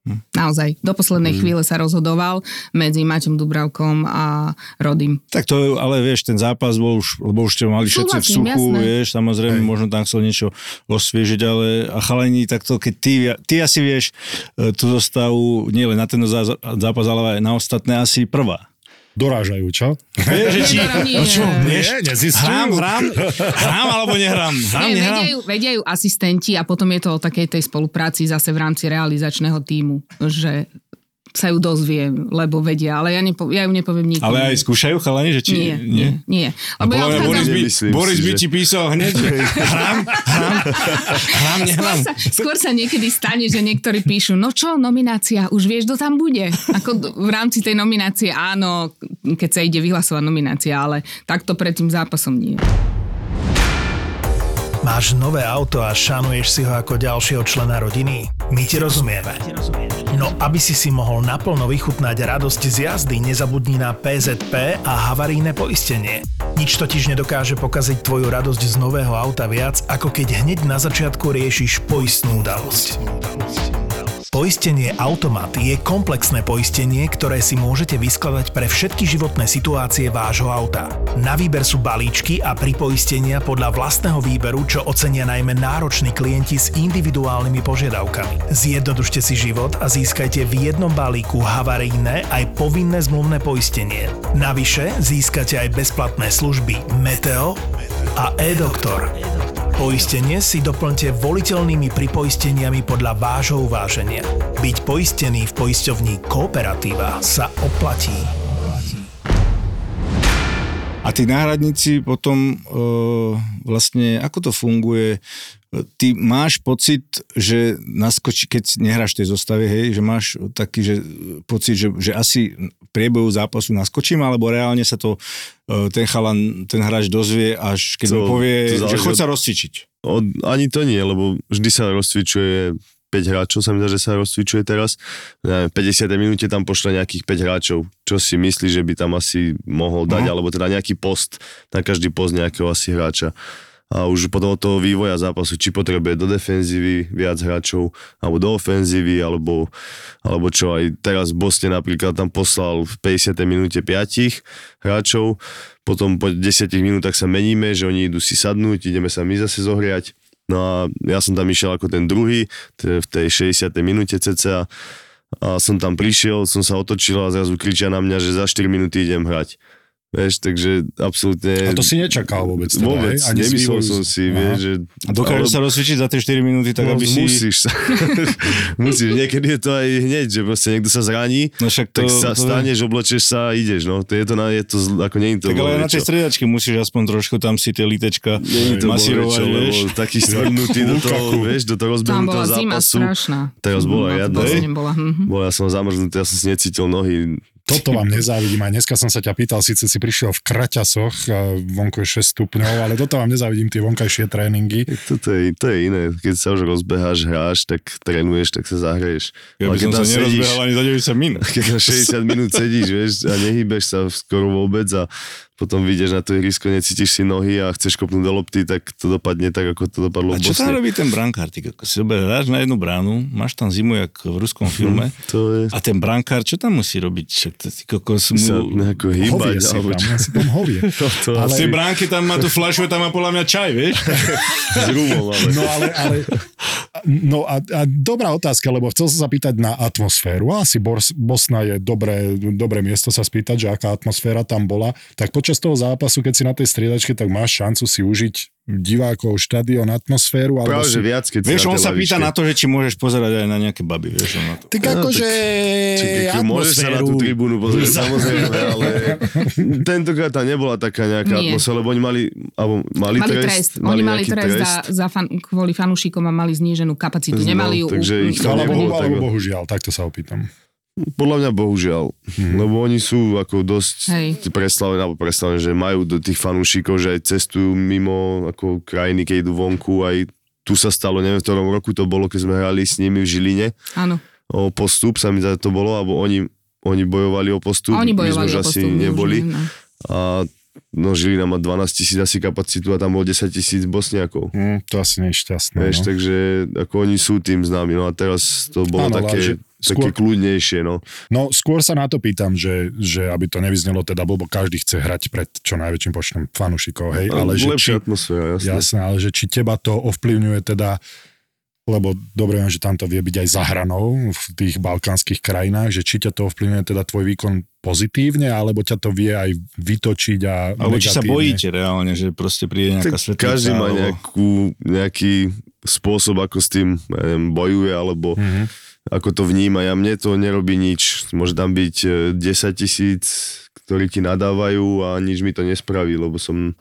Hm. Naozaj. Do poslednej chvíle sa rozhodoval medzi Maťom Dubravkom a Rodym. Tak to, ale vieš, ten zápas bol už, lebo už ste mali všetci v suchu, jasné. vieš, samozrejme, Hej. možno tam chcel niečo osviežiť, ale a chalani, takto, keď ty, ty asi vieš e, tú zostavu nielen na ten zá- zápas, ale aj na ostatné asi prvá. Dorážajú, čo? Vieš, že či, nie. no čo, Nie, nezistujú. hrám, hrám, hrám alebo nehrám, hrám, Nie, nehrám. vedia, ju, vedia ju asistenti a potom je to o takej tej spolupráci zase v rámci realizačného týmu, že sa ju dozvie, lebo vedia, ale ja, nepo, ja ju nepoviem nikomu. Ale aj skúšajú chalani, že či... Nie, nie, nie. A Lebo ja podľa mňa Boris, odchádzam... by, Nemyslím Boris si, by ti písal hneď, že hrám, hrám, hrám, Skôr nehrám. sa, skôr sa niekedy stane, že niektorí píšu, no čo, nominácia, už vieš, kto tam bude. Ako v rámci tej nominácie áno, keď sa ide vyhlasovať nominácia, ale takto pred tým zápasom nie. Máš nové auto a šanuješ si ho ako ďalšieho člena rodiny? My ti rozumieme. No aby si si mohol naplno vychutnať radosť z jazdy, nezabudni na PZP a havarijné poistenie. Nič totiž nedokáže pokaziť tvoju radosť z nového auta viac, ako keď hneď na začiatku riešiš poistnú udalosť. Poistenie Automat je komplexné poistenie, ktoré si môžete vyskladať pre všetky životné situácie vášho auta. Na výber sú balíčky a pripoistenia podľa vlastného výberu, čo ocenia najmä nároční klienti s individuálnymi požiadavkami. Zjednodušte si život a získajte v jednom balíku havarijné aj povinné zmluvné poistenie. Navyše získate aj bezplatné služby Meteo a e-doktor. Poistenie si doplňte voliteľnými pripoisteniami podľa vášho uváženia. Byť poistený v poisťovní Kooperatíva sa oplatí. A tí náhradníci potom e, vlastne, ako to funguje, ty máš pocit, že naskočí, keď nehráš v tej zostave, hej, že máš taký že, pocit, že, že asi v priebehu zápasu naskočím, alebo reálne sa to e, ten chalan, ten hráč dozvie, až keď To- mu povie, to že chod od- sa rozcvičiť. Od, ani to nie, lebo vždy sa rozcvičuje 5 hráčov, sa mi zdá, že sa rozcvičuje teraz. Neviem, v 50. minúte tam pošle nejakých 5 hráčov, čo si myslí, že by tam asi mohol dať, Mhm. alebo teda nejaký post, na každý post nejakého asi hráča. A už potom od toho vývoja zápasu, či potrebuje do defenzívy viac hráčov, alebo do ofenzívy, alebo, alebo čo aj teraz v Bosne napríklad tam poslal v 50. minúte 5 hráčov, potom po 10 minútach sa meníme, že oni idú si sadnúť, ideme sa my zase zohriať. No a ja som tam išiel ako ten druhý, v tej 60. minúte cca a som tam prišiel, som sa otočil a zrazu kričia na mňa, že za 4 minúty idem hrať. Vieš, takže absolútne... A to si nečakal vôbec. Teda, Vôbec? Ani z nemyslel som si, Aha. vieš, že... A dokážeš sa rozcvičiť za tie 4 minúty, tak no, aby si... musíš sa. musíš, niekedy je to aj hneď, že proste niekto sa zraní, No však to, tak sa to, staneš, oblečeš sa a ideš, no. To je to, na, je to zl- ako nie je to Tak ale aj na tej stredačke musíš aspoň trošku tam si tie litečka masírovať, voľniečo, vieš. lebo taký strhnutý do toho, vieš, do toho Tam rozbehnutého bola zima zápasu. strašná. Teraz bola bola. Mhm. Bo ja som zamrznutý, ja som si necítil nohy. Toto vám nezávidím. Aj dneska som sa ťa pýtal, síce si prišiel v kraťasoch, vonku je 6 stupňov, ale toto vám nezávidím, tie vonkajšie tréningy. Toto je, to je iné. Keď sa už rozbeháš, hráš, tak trénuješ, tak sa zahreješ. Ja by som keď sa nerozbehal ani za 90 minút. keď na 60 minút sedíš, vieš, a nehýbeš sa skoro vôbec a potom vyjdeš na to ihrisko, necítiš si nohy a chceš kopnúť do lopty, tak to dopadne tak, ako to dopadlo A v čo tam robí ten brankár? Ty, ako si dobre hráš na jednu bránu, máš tam zimu, jak v ruskom filme, To je... a ten brankár, čo tam musí robiť? To, ty kokos sa mu... nejako Hovie hýbať. si alebo tam, čo, ja si tam hovie. to Ale- Z tej bránky tam má tú fľašu, tam má podľa mňa čaj, vieš? s rumom, ale... No ale, ale no a, a dobrá otázka, lebo chcel som sa pýtať na atmosféru. Asi Bosna je dobré, dobré miesto sa spýtať, že aká atmosféra tam bola. Tak počas toho zápasu, keď si na tej striedačke, tak máš šancu si užiť divákov, štadión, atmosféru. Alebo Práve, si... že viac, keď Vieš, on sa pýta na to, že či môžeš pozerať aj na nejaké baby, vieš, on na to. Tak No, akože keď môžeš sa na tú tribúnu pozrieť, samozrejme, ale tentokrát tam nebola taká nejaká Nie. atmosféra, lebo oni mali, alebo mali, Mali trest, trest. Oni mali nejaký trest, Za, za fan, kvôli fanúšikom a mali zníženú kapacitu. No, Nemali ju... takže ich to Alebo, nebolo tak- alebo bohužiaľ, takto sa opýtam. Podľa mňa bohužiaľ, mm-hmm. lebo oni sú ako dosť Hej. preslavení, alebo preslavení, že majú do tých fanúšikov, že aj cestujú mimo ako krajiny, keď idú vonku, aj tu sa stalo, neviem v ktorom roku to bolo, keď sme hrali s nimi v Žiline, Áno. o postup sa mi zdá, to bolo, alebo oni oni bojovali o postup, Oni my bojovali sme už asi postup, my už neboli. no. A no Žilina má 12 tisíc asi kapacitu a tam bolo 10 tisíc Bosniakov. Hm, to asi nie je šťastné. Vieš, no. takže ako oni sú tým známi, no a teraz to bolo ale také, že také skôr- kľudnejšie, no. No skôr sa na to pýtam, že, že aby to nevyznelo teda, lebo každý chce hrať pred čo najväčším počtom fanúšikov, hej, ale že či, atmosféra, jasné. jasné, ale že či teba to ovplyvňuje teda lebo dobre viem, že tam to vie byť aj za hranou v tých balkánskych krajinách, že či ťa to ovplyvňuje teda tvoj výkon pozitívne, alebo ťa to vie aj vytočiť a Alebo či sa bojíte reálne, že proste príde nejaká svetlica. každý má alebo- nejakú, nejaký spôsob, ako s tým neviem, bojuje, alebo Mhm. Ako to vníma. Ja mne to nerobí nič. Môže tam byť e, 10 tisíc, ktorí ti nadávajú a nič mi to nespraví, lebo som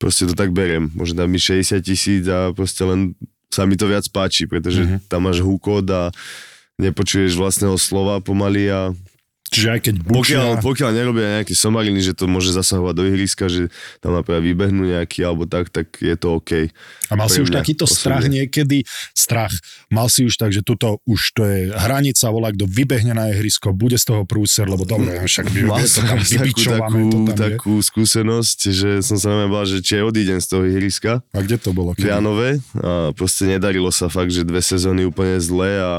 proste to tak berem. Môže tam byť 60 tisíc a proste len sa mi to viac páči, pretože Mhm. tam máš húkot a nepočuješ vlastného slova pomaly a Čiže aj keď bučia, pokiaľ, pokiaľ nerobia nejaké somariny, že to môže zasahovať do ihriska, že tam napríklad vybehnú nejaký alebo tak, tak je to OK. a mal si už takýto osobne. strach niekedy, strach, mal si už tak, že tuto už to je hranica, volá, kto vybehne na ihrisko, bude z toho prúser, lebo dobre, však by Mal je to tam takú, takú, to tam je. takú skúsenosť, že som sa na bál, že či odídem z toho ihriska A kde to bolo? v Janove a proste nedarilo sa fakt, že dve sezóny úplne zle a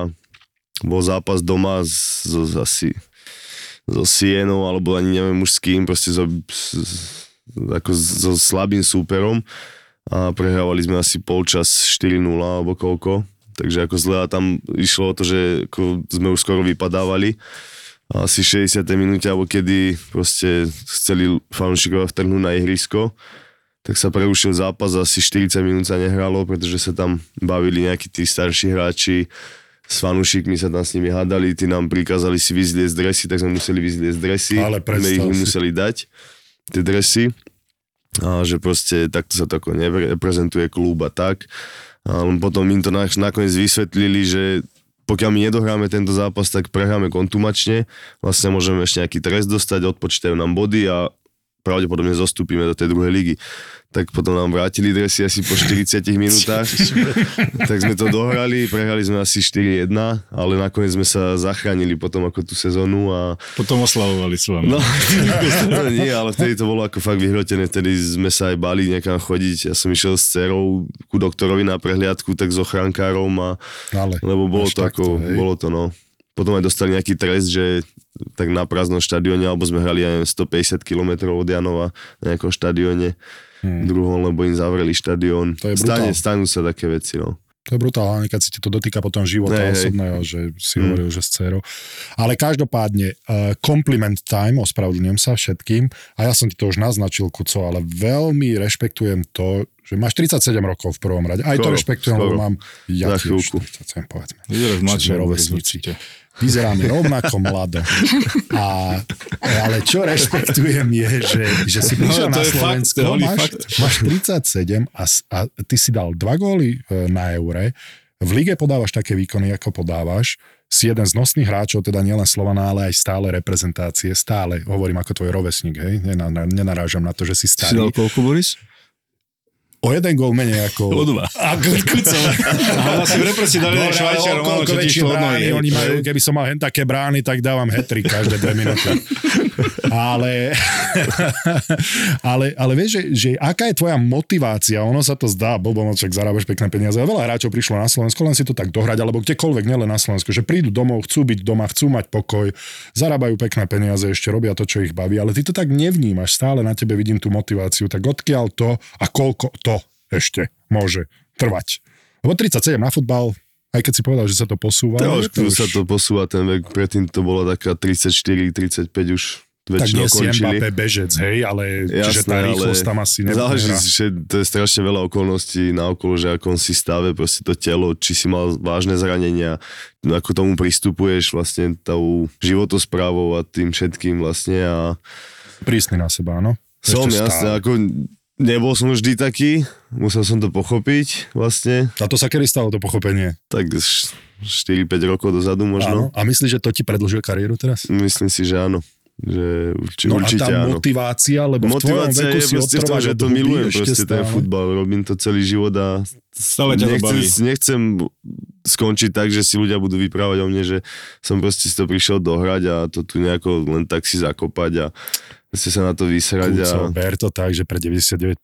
bol zápas doma z, z, asi so Sienou, alebo ani neviem už s kým, proste so, ako so slabým súperom a prehrávali sme asi polčas 4-0 alebo koľko. Takže ako zle a tam išlo o to, že ako sme už skoro vypadávali. Asi 60. minúte, alebo kedy proste chceli fanúšikovia vtrhnúť na ihrisko, tak sa prerušil zápas asi 40 minút sa nehralo, pretože sa tam bavili nejakí tí starší hráči, s fanúšikmi sa tam s nimi hádali, tí nám prikázali si vyzliecť dresy, tak sme museli vyzliecť dresy, Ale sme ich museli dať, tie dresy, a že proste takto sa to ako nereprezentuje klub a tak. A potom im to na- nakoniec vysvetlili, že pokiaľ my nedohráme tento zápas, tak prehráme kontumačne, vlastne môžeme ešte nejaký trest dostať, odpočítajú nám body a pravdepodobne zostúpime do tej druhej ligy. Tak potom nám vrátili dresy asi po 40 minútach. tak sme to dohrali, prehrali sme asi 4-1, ale nakoniec sme sa zachránili potom ako tú sezónu a Potom oslavovali s vami. No, to nie, ale vtedy to bolo ako fakt vyhrotené, vtedy sme sa aj bali niekam chodiť. Ja som išiel s dcerou ku doktorovi na prehliadku, tak s ochrankárom a Ale, lebo bolo to takto, ako, hej. bolo to no. Potom aj dostali nejaký trest, že tak na prázdnom štadióne, alebo sme hrali aj 150 km od Janova na nejakom štadióne hmm. druhom, lebo im zavreli štadión. To je Stane, stanú sa také veci, no. To je brutálne, keď si ti to dotýka potom života Hej, hej. osobného, že si Mm. hovoril, že s dcerou. Ale každopádne, uh, compliment time, ospravedlňujem sa všetkým, a ja som ti to už naznačil, Kuco, ale veľmi rešpektujem to, že máš 37 rokov v prvom rade. Aj to Skoro, rešpektujem, lebo skoro. mám ja Za tiež chvíľku. 47, povedzme. Vyzeráš mladšie určite. Vyzeráme rovnako mlado. A, ale čo rešpektujem je, že, že si prišiel No, na fakt, Slovensko, holý máš, fakt. máš 37 a, a ty si dal dva góly e, na eure. V lige podávaš také výkony, ako podávaš. Si jeden z nosných hráčov, teda nielen Slovana, ale aj stále reprezentácie. Stále, hovorím ako tvoj rovesník, hej? Nena- Nenarážam na to, že si Si starý. dal koľko, Boris? O jeden gól menej ako... O dva. Ako. Ale si v represi dali ale Švajčiarom, koľko čo ti brány oni majú, keby som mal hen také brány, tak dávam hetrik každé dve minúty. ale, ale, ale vieš, že, že aká je tvoja motivácia? Ono sa to zdá, blbo, no však zarábaš pekné peniaze. A veľa hráčov prišlo na Slovensko, len si to tak dohrať, alebo kdekoľvek, nielen na Slovensku, že prídu domov, chcú byť doma, chcú mať pokoj, zarábajú pekné peniaze, ešte robia to, čo ich baví, ale ty to tak nevnímaš, stále na tebe vidím tú motiváciu, tak odkiaľ to a koľko to ešte môže trvať. Lebo 37 na futbal, aj keď si povedal, že sa to posúva. Trošku sa to posúva ten vek, predtým to bolo taká 34-35 už tak väčšinou nie si končili. Mbappé bežec, hej, ale čiže tá rýchlosť tam asi záleží, nehrá. že to je strašne veľa okolností na okolo, že ako on si stave, proste to telo, či si mal vážne zranenia, ako tomu pristupuješ vlastne tou životosprávou a tým všetkým vlastne a Prísny na seba, áno. som jasne, ako nebol som vždy taký, musel som to pochopiť vlastne, A to sa kedy stalo to pochopenie? tak š- 4-5 rokov dozadu Áno. možno. A myslíš, že to ti predlžuje kariéru teraz? Myslím si, že áno. Že urči, No určite a tá áno. motivácia, lebo v tvojom Motivácia veku je si proste v tom, že to milujem proste ten stále. futbal, robím to celý život a Stále ťa nechcem, baví. nechcem skončiť tak, že si ľudia budú vyprávať o mne, že som proste si to prišiel dohrať a to tu nejako len tak si zakopať a proste sa na to vysrať. Kúco, A... ber to tak, že pre 99%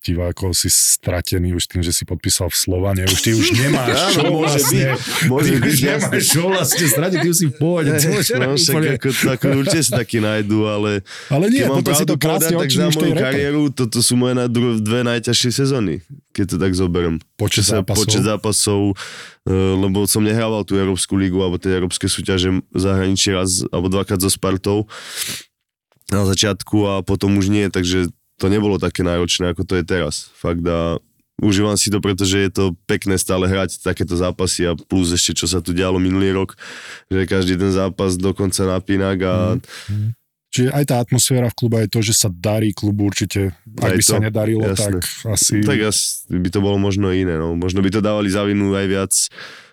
divákov si stratený už tým, že si podpísal v Slovane. Už ty už nemáš čo vlastne. môže byť, už nemáš čo vlastne stratiť, ty už si v pohode. No, však ako, ako, určite sa taký nájdu, ale, Ale nie, potom si to krásne tak za moju kariéru toto sú moje na dru- dve najťažšie sezóny, keď to tak zoberiem. Počet zápasov. Počet zápasov, eh, lebo som nehrával tú Európsku ligu alebo tie európske súťaže zahraničí raz alebo dvakrát so Spartou na začiatku a potom už nie, takže to nebolo také náročné, ako to je teraz. Fakt a užívam si to, pretože je to pekné stále hrať takéto zápasy a plus ešte čo sa tu dialo minulý rok, že každý ten zápas dokonca napínak a Mhm. Čiže aj tá atmosféra v klube je to, že sa darí klubu určite. Ak Aj by sa to, nedarilo, jasné. tak asi... Tak asi by to bolo možno iné, no. Možno by to dávali za vinu aj viac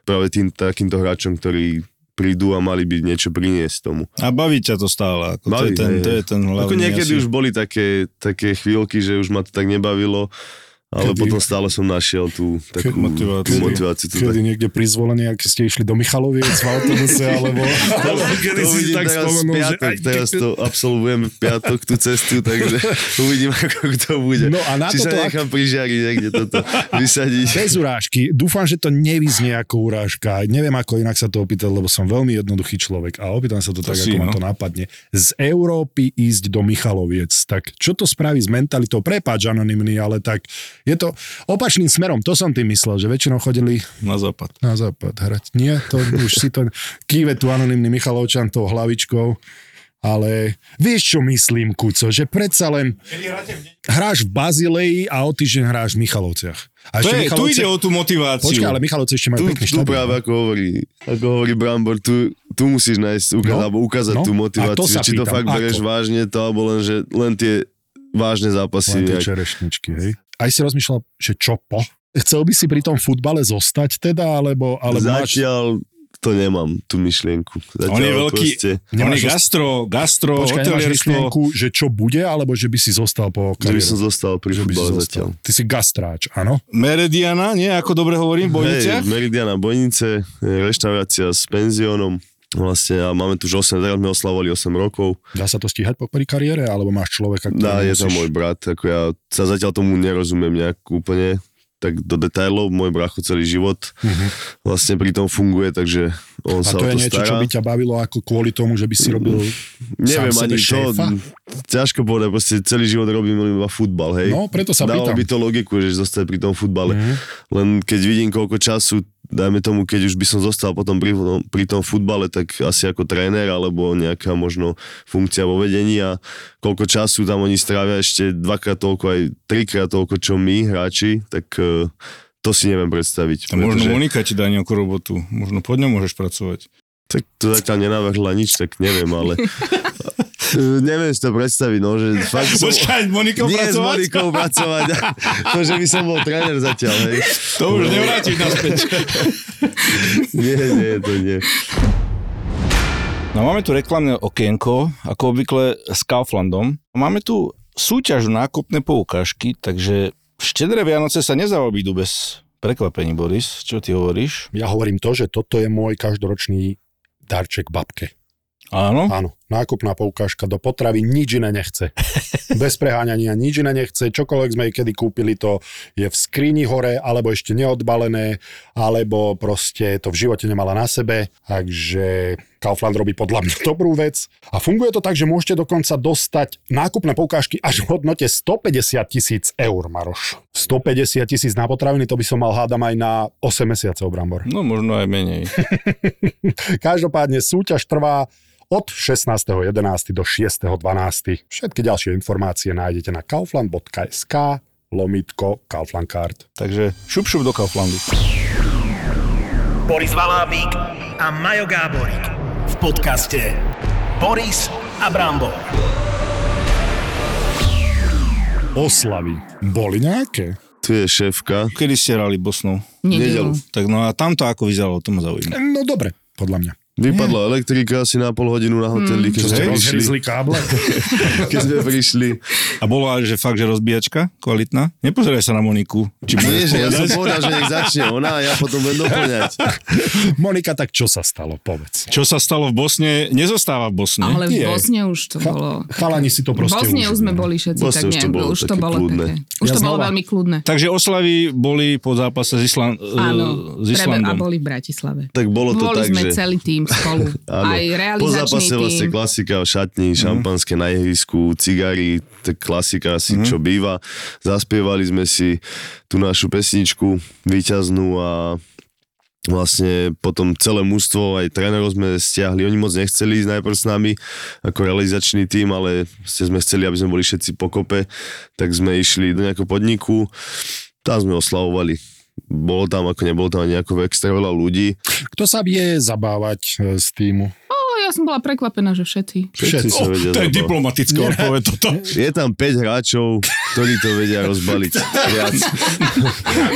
práve tým takýmto hráčom, ktorí prídu a mali by niečo priniesť tomu. A baví ťa to stále. Ako to, Baví, je ten, hej, to je ten hlavný. Ako niekedy asi. už boli také, také chvíľky, že už ma to tak nebavilo, ale Kedy? potom stále som našiel tú takú motiváciu. Tú motiváciu tú Kedy niekde pri zvolení, ak ste išli do Michaloviec v autobuse, alebo, alebo kedy to si tak spomenul, že... piatok, aj, teraz to absolvujem v piatok tú cestu, takže uvidím, ako to bude. No a na Či sa toto ak- nechám prižiariť niekde toto vysadiť. Bez urážky. Dúfam, že to nevyznie ako urážka. Neviem, ako inak sa to opýtať, lebo som veľmi jednoduchý človek a opýtam sa to, To tak, si, ako ma no. to napadne. Z Európy ísť do Michaloviec. Tak čo to spraví s mentalitou? Prepáč, anonymný, ale tak je to opačným smerom. To som tým myslel, že väčšinou chodili Na západ. na západ hrať. Nie, to už si to kýve tu anonymný Michalovčan tou hlavičkou. Ale vieš, čo myslím, Kuco, že predsa len hráš v Bazileji a o týždeň hráš v Michalovciach. A To ešte tu Michalovce- ide o tú motiváciu. Počkaj, ale Michalovce ešte majú tu, pekný tu štadión. práve ako hovorí, ako hovorí Brambor, tu, tu musíš nájsť, ukázať, No, alebo ukázať no, tú a to motiváciu, že či to pýtam, fakt bereš ako? vážne, to alebo len, že len tie vážne zápasy. Len tie čerešničky, hej. Aj si rozmýšľal, že čo po? Chcel by si pri tom futbale zostať teda, alebo, alebo máš... Zatiaľ to nemám, tú myšlienku. Zatiaľ On je veľký, Proste, on je gastro, gastro, Počkaj, myšlienku, že čo bude, alebo že by si zostal po že by kariére? som zostal pri Že by si zatiaľ. Ty si gastráč, áno? Meridiana, nie? Ako dobre hovorím, v Bojniciach? Hej, Meridiana Bojnice, reštaurácia s penziónom. Vlastne a máme tu už 8, teraz sme oslavovali 8 rokov. Dá sa to stíhať po pri kariére, alebo máš človeka, ktorý Dá, je to musíš- môj brat, ako ja sa zatiaľ tomu nerozumiem nejak úplne tak do detailov, môj bracho celý život vlastne pri tom funguje, takže on A sa to je to niečo, stará. čo by ťa bavilo ako kvôli tomu, že by si robil Neviem sám ani to, ťažko povedať, proste celý život robím iba futbal, hej. No, preto sa Dávalo pýtam. by to logiku, že zostať pri tom futbale. Mhm. Len keď vidím, koľko času, dajme tomu, keď už by som zostal potom pri, pri tom futbale, tak asi ako tréner, alebo nejaká možno funkcia vo vedení a koľko času tam oni strávia ešte dvakrát toľko, aj trikrát toľko, čo my, hráči, tak eh, to si neviem predstaviť. A možno pretože- Monika ti dá nejakú robotu. Možno pod ňou môžeš pracovať. Tak to zatiaľ nenavrhla nič, tak neviem, ale... Eh, neviem si to predstaviť, no, že fakt som... Počkaj, Monikou Nie s pracovať? Monikou pracovať. to, že by som bol tréner zatiaľ, hej. To už nevrátiš naspäť. Nie, nie, to nie. No máme tu reklamné okienko, ako obvykle s Kauflandom. Máme tu súťaž nákupné poukážky, takže štedré Vianoce sa nezaobídu bez prekvapení, Boris. Čo ty hovoríš? Ja hovorím to, že toto je môj každoročný darček babke. Áno? Áno, nákupná poukážka do potravy, nič iné nechce. Bez preháňania, nič iné nechce. Čokoľvek sme jej kedy kúpili, to je v skrini hore, alebo ešte neodbalené, alebo proste to v živote nemala na sebe. Takže Kaufland robí podľa mňa dobrú vec. A funguje to tak, že môžete dokonca dostať nákupné poukážky až v hodnote 150 tisíc eur, Maroš. 150 tisíc na potraviny, to by som mal hádam aj na 8 mesiacov, Brambor. No možno aj menej. Každopádne súťaž trvá od 16.11. do 6.12. Všetky ďalšie informácie nájdete na kaufland.sk lomitko Kaufland Card. Takže šup šup do Kauflandu. Boris Valábík a Majo Gáborík v podcaste Boris a Brambor. Oslavy. Boli nejaké? Tu je šéfka. Kedy ste hrali Bosnou? Nedelu. Tak no a tamto ako vyzeralo, to ma zaujíma. No dobre, podľa mňa. Vypadla elektrika asi na pol hodinu na hoteli, keď Čo sme prišli. káble? Keď sme prišli. A bola, že fakt, že rozbíjačka kvalitná? Nepozeraj sa na Moniku. Či Nie, že ja som povedal, že nech začne ona a ja potom budem doplňať. Monika, tak čo sa stalo? Povedz. Čo sa stalo v Bosne, nezostáva v Bosne. Ale v Nie. Bosne už to bolo... Chalani si to V proste Bosne už sme užili. boli všetci, Bosne tak už to bolo už to bolo kľudné. také. Už Ja to bolo znova. veľmi kľudné. Takže oslavy boli po zápase s, Island, Áno, s prebe- a Islandom. boli v Bratislave. Tak bolo to Boli tak, sme že... celý tým spolu. Áno. Aj po realizačný zápase vlastne tým. klasika v šatni, šampanské na ihrisku, cigary, tak klasika asi, čo býva. Zaspievali sme si tú našu pesničku víťaznú a vlastne potom celé mužstvo, aj trénerov sme stiahli, oni moc nechceli ísť najprv s nami ako realizačný tým, ale ste sme chceli, aby sme boli všetci pokope, tak sme išli do nejakého podniku, tam sme oslavovali. Bolo tam, ako nebolo tam nejako extra veľa ľudí. Kto sa vie zabávať e, z týmu? Ja som bola prekvapená, že všetci. Všetci sa vedia to je diplomatická odpoveď toto. Je tam 5 hráčov, ktorí to vedia rozbaliť viac.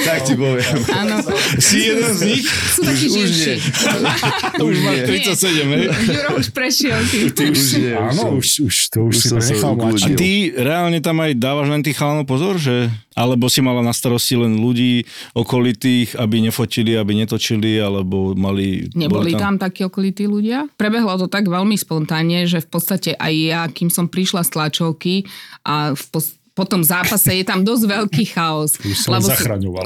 tak ti poviem. Áno, Si jeden z nich? sú takí Už nie. živší. Už máš nie. 37, hej? Juro už prešiel tým. Už nie. už Áno, už, už to už, už si nechal. A ty reálne tam aj dávaš len tých chalanov pozor, že alebo si mala na starosti len ľudí okolitých, aby nefotili, aby netočili, alebo mali... Neboli boli tam takí okolití ľudia? Prebehlo to tak veľmi spontánne, že v podstate aj ja, kým som prišla z tlačovky a v pos- po tom zápase je tam dosť veľký chaos. Len sú,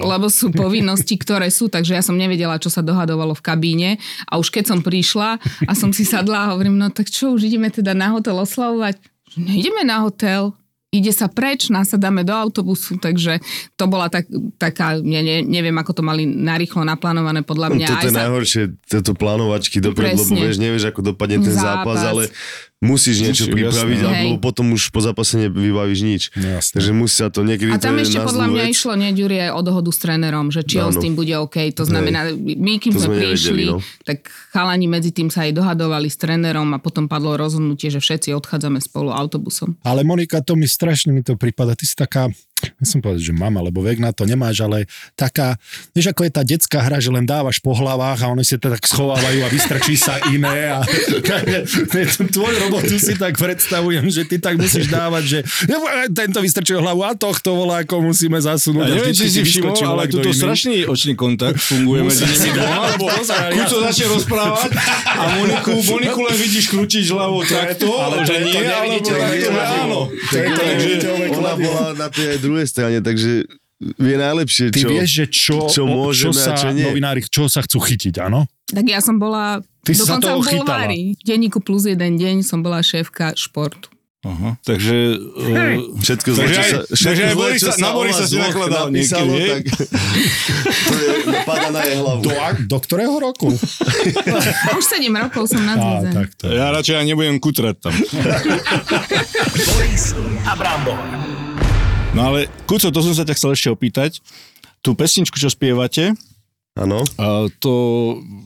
lebo sú povinnosti, ktoré sú, takže ja som nevedela, čo sa dohadovalo v kabíne. A už keď som prišla a som si sadla a hovorím, no tak čo, už ideme teda na hotel oslavovať? Neideme na hotel, ide sa preč, nasadáme do autobusu, takže to bola tak, taká, ne, ne, neviem, ako to mali narýchlo naplánované podľa mňa. Toto je sa- najhoršie, tieto plánovačky dopredu, lebo vieš, nevieš, ako dopadne ten zápas, Zápas. ale musíš niečo Musíš, pripraviť, jasné. lebo Hej. potom už po zápase nevybavíš nič. No, jasné. Takže musí sa to niekedy A tam ešte podľa mňa vec. išlo, nie, Ďuri, aj o dohodu s trénerom, že či on Áno. s tým bude OK. To znamená, my kým To sme sme nevedeli, prišli, no. tak chalani medzi tým sa aj dohadovali s trénerom a potom padlo rozhodnutie, že všetci odchádzame spolu autobusom. Ale Monika, to mi strašne mi to prípada. Ty si taká, nechcem povedať, že mama, lebo vek na to nemáš, ale taká, vieš, ako je tá detská hra, že len dávaš po hlavách a oni si to tak schovávajú a vystrčí sa iné a tvoju robotu si tak predstavujem, že ty tak musíš dávať, že tento vystrčil hlavu a tohto volá, ako musíme zasunúť. Ja neviem, či si všimol, ale tuto iný. strašný očný kontakt funguje medzi nimi dvoma, lebo začne rozprávať a Moniku, Moniku len vidíš krútiť hlavou takto, ale to že nie, alebo takto, áno. Takže ona bola na aj druhej strane, takže vie najlepšie, Ty čo... vieš, že čo, čo môžeme čo sa čo nie. novinári, čo sa chcú chytiť, áno? Tak ja som bola Ty dokonca toho v bulvári. V denníku plus jeden deň som bola šéfka športu. Aha, takže... Uh, Všetko zle, Takže čo sa, všetko zle, Boris čo sa- na Borisa si nakladal napísalo, niekedy, tak to je, pada na jej hlavu. Do, do ktorého roku? Už 7 rokov som na to ja radšej aj nebudem kutrať tam. Boris a Brambor. No ale, Kuco, to som sa ťa chcel ešte opýtať. Tú pesničku, čo spievate, Áno, a to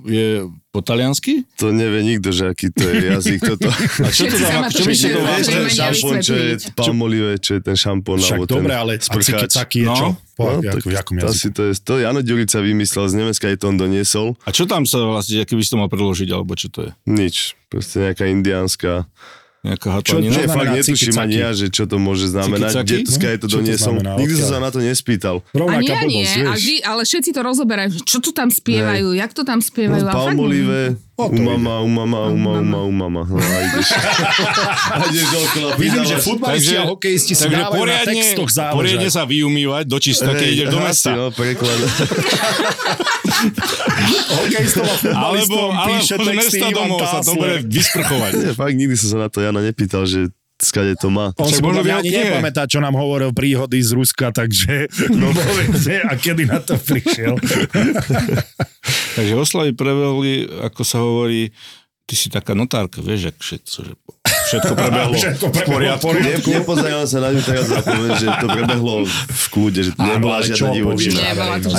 je po taliansky? to nevie nikto, že aký to je jazyk toto. A čo to tam, čo to by ste to pýtajú. Vieš, ten Nevedia šampón, čo je palmolive, čo je ten šampón, Však dobre, ale ciky caky je No. čo? Po, No, ako, tak v jakom to jazyku? asi to je, to Jano Ďurica vymyslel, z Nemecka aj to on doniesol. A čo tam sa vlastne, aký by si to mal preložiť, alebo čo to je? Nič, proste nejaká indiánska. Nejaká Čo- hatlanina? čo Nie, fakt netuším ani ja, že čo to môže znamenať. Je to Čo to doniesol. Nikdy som sa na to nespýtal. A Rovnaká blbosť, a vieš. vždy, ale všetci to rozoberajú, čo tu tam spievajú, jak to tam spievajú. No, a palmolive, umama, umama, umama, umama, umama. No a ideš. a ideš dookola. Vidím, že futbalisti a hokejisti si dávajú na poriadne, textoch poriadne záležať. sa vyumývať do čista, keď ideš do mesta. No, preklad. Hokejistov a Alebo, futbalistom alebo píše z texty Ivan domov sa bude vysprchovať. Nie, fakt nikdy som sa na to Jana nepýtal, že skade to má. On si možno podľa mňa ani nepamätá, čo nám hovoril príhody z Ruska, takže no povedzte, a kedy na to prišiel. Takže oslavy prebehli, ako sa hovorí, ty si taká notárka, vieš, ak všetko, že všetko prebehlo Všetko v prebehlo v poriadku. poriadku. Ne, nepozerám sa na ňu teraz a poviem, že to prebehlo v kľude, že Áno, nebola čo žiadna divočina. Nebola to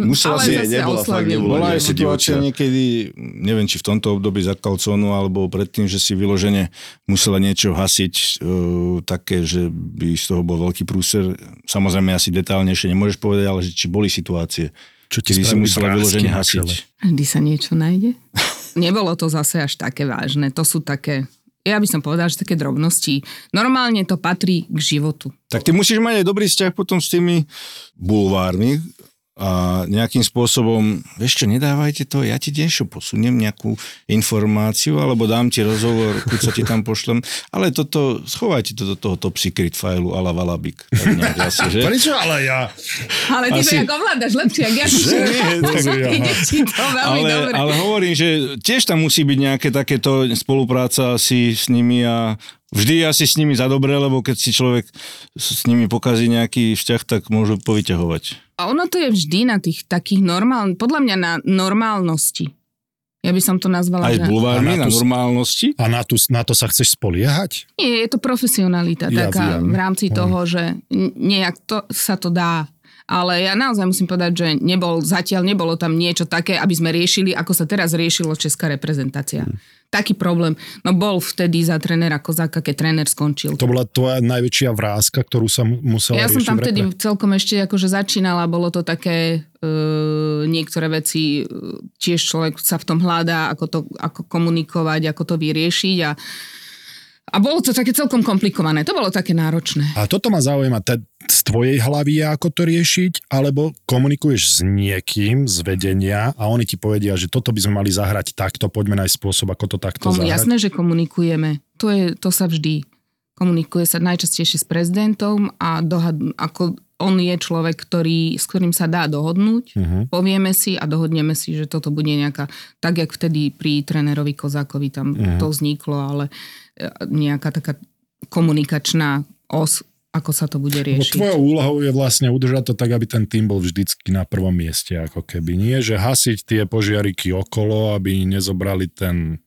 musela si- nebola, fakt nebola. Bola aj situácia divočina. niekedy, neviem, či v tomto období za Kalcónu, alebo predtým, že si vyložene musela niečo hasiť, uh, také, že by z toho bol veľký prúser. Samozrejme, asi detálnejšie nemôžeš povedať, ale že či boli situácie, Čo ti si musela vyložene hasiť. Vždy sa niečo nájde. nebolo to zase až také vážne. To sú také, ja by som povedala, že také drobnosti. Normálne to patrí k životu. Tak ty musíš mať aj dobrý vzťah potom s tými bulvármi a nejakým spôsobom, vieš čo, nedávajte to, ja ti niečo posuniem, nejakú informáciu, alebo dám ti rozhovor, keď sa ti tam pošlem, ale toto, schovajte to do toho top secret failu ala valabik. Asi, že? Prečo ale ja? Ale ty Asi- to jak ovládaš lepšie, jak ja. Že nie, tak- Ide ti to veľmi ale, dobre. ale hovorím, že tiež tam musí byť nejaké takéto spolupráca asi s nimi a vždy asi s nimi za dobre, lebo keď si človek s s nimi pokazí nejaký vzťah, tak môžu povyťahovať. A ono to je vždy na tých takých normál, podľa mňa na normálnosti. Ja by som to nazvala, Aj A na na tú- normálnosti. A na, tú, na to sa chceš spoliehať? Nie, je to profesionalita Ja taká viem. v rámci Hm. toho, že nejak to, sa to dá. Ale ja naozaj musím povedať, že nebol, zatiaľ nebolo tam niečo také, aby sme riešili, ako sa teraz riešilo česká reprezentácia. Hm. Taký problém. No bol vtedy za trénera Kozáka, keď tréner skončil. To bola tvoja najväčšia vrázka, ktorú sa mu- musela Ja som tam vtedy celkom ešte akože začínala, bolo to také, e, niektoré veci, e, tiež človek sa v tom hľadá, ako to ako komunikovať, ako to vyriešiť a a bolo to také celkom komplikované, to bolo také náročné. A toto ma zaujíma, te, z tvojej hlavy je, ako to riešiť, alebo komunikuješ s niekým z vedenia a oni ti povedia, že toto by sme mali zahrať takto, poďme nájsť spôsob, ako to takto Komu, zahrať. jasné, že komunikujeme. To, je, to sa vždy komunikuje sa najčastejšie s prezidentom a dohad, ako on je človek, ktorý, s ktorým sa dá dohodnúť. Uh-huh. Povieme si a dohodneme si, že toto bude nejaká, tak jak vtedy pri trénerovi Kozákovi tam Mhm. to vzniklo, ale e, nejaká taká komunikačná os, ako sa to bude riešiť. tvojou úlohou je vlastne udržať to tak, aby ten tým bol vždycky na prvom mieste, ako keby. Nie, že hasiť tie požiariky okolo, aby nezobrali ten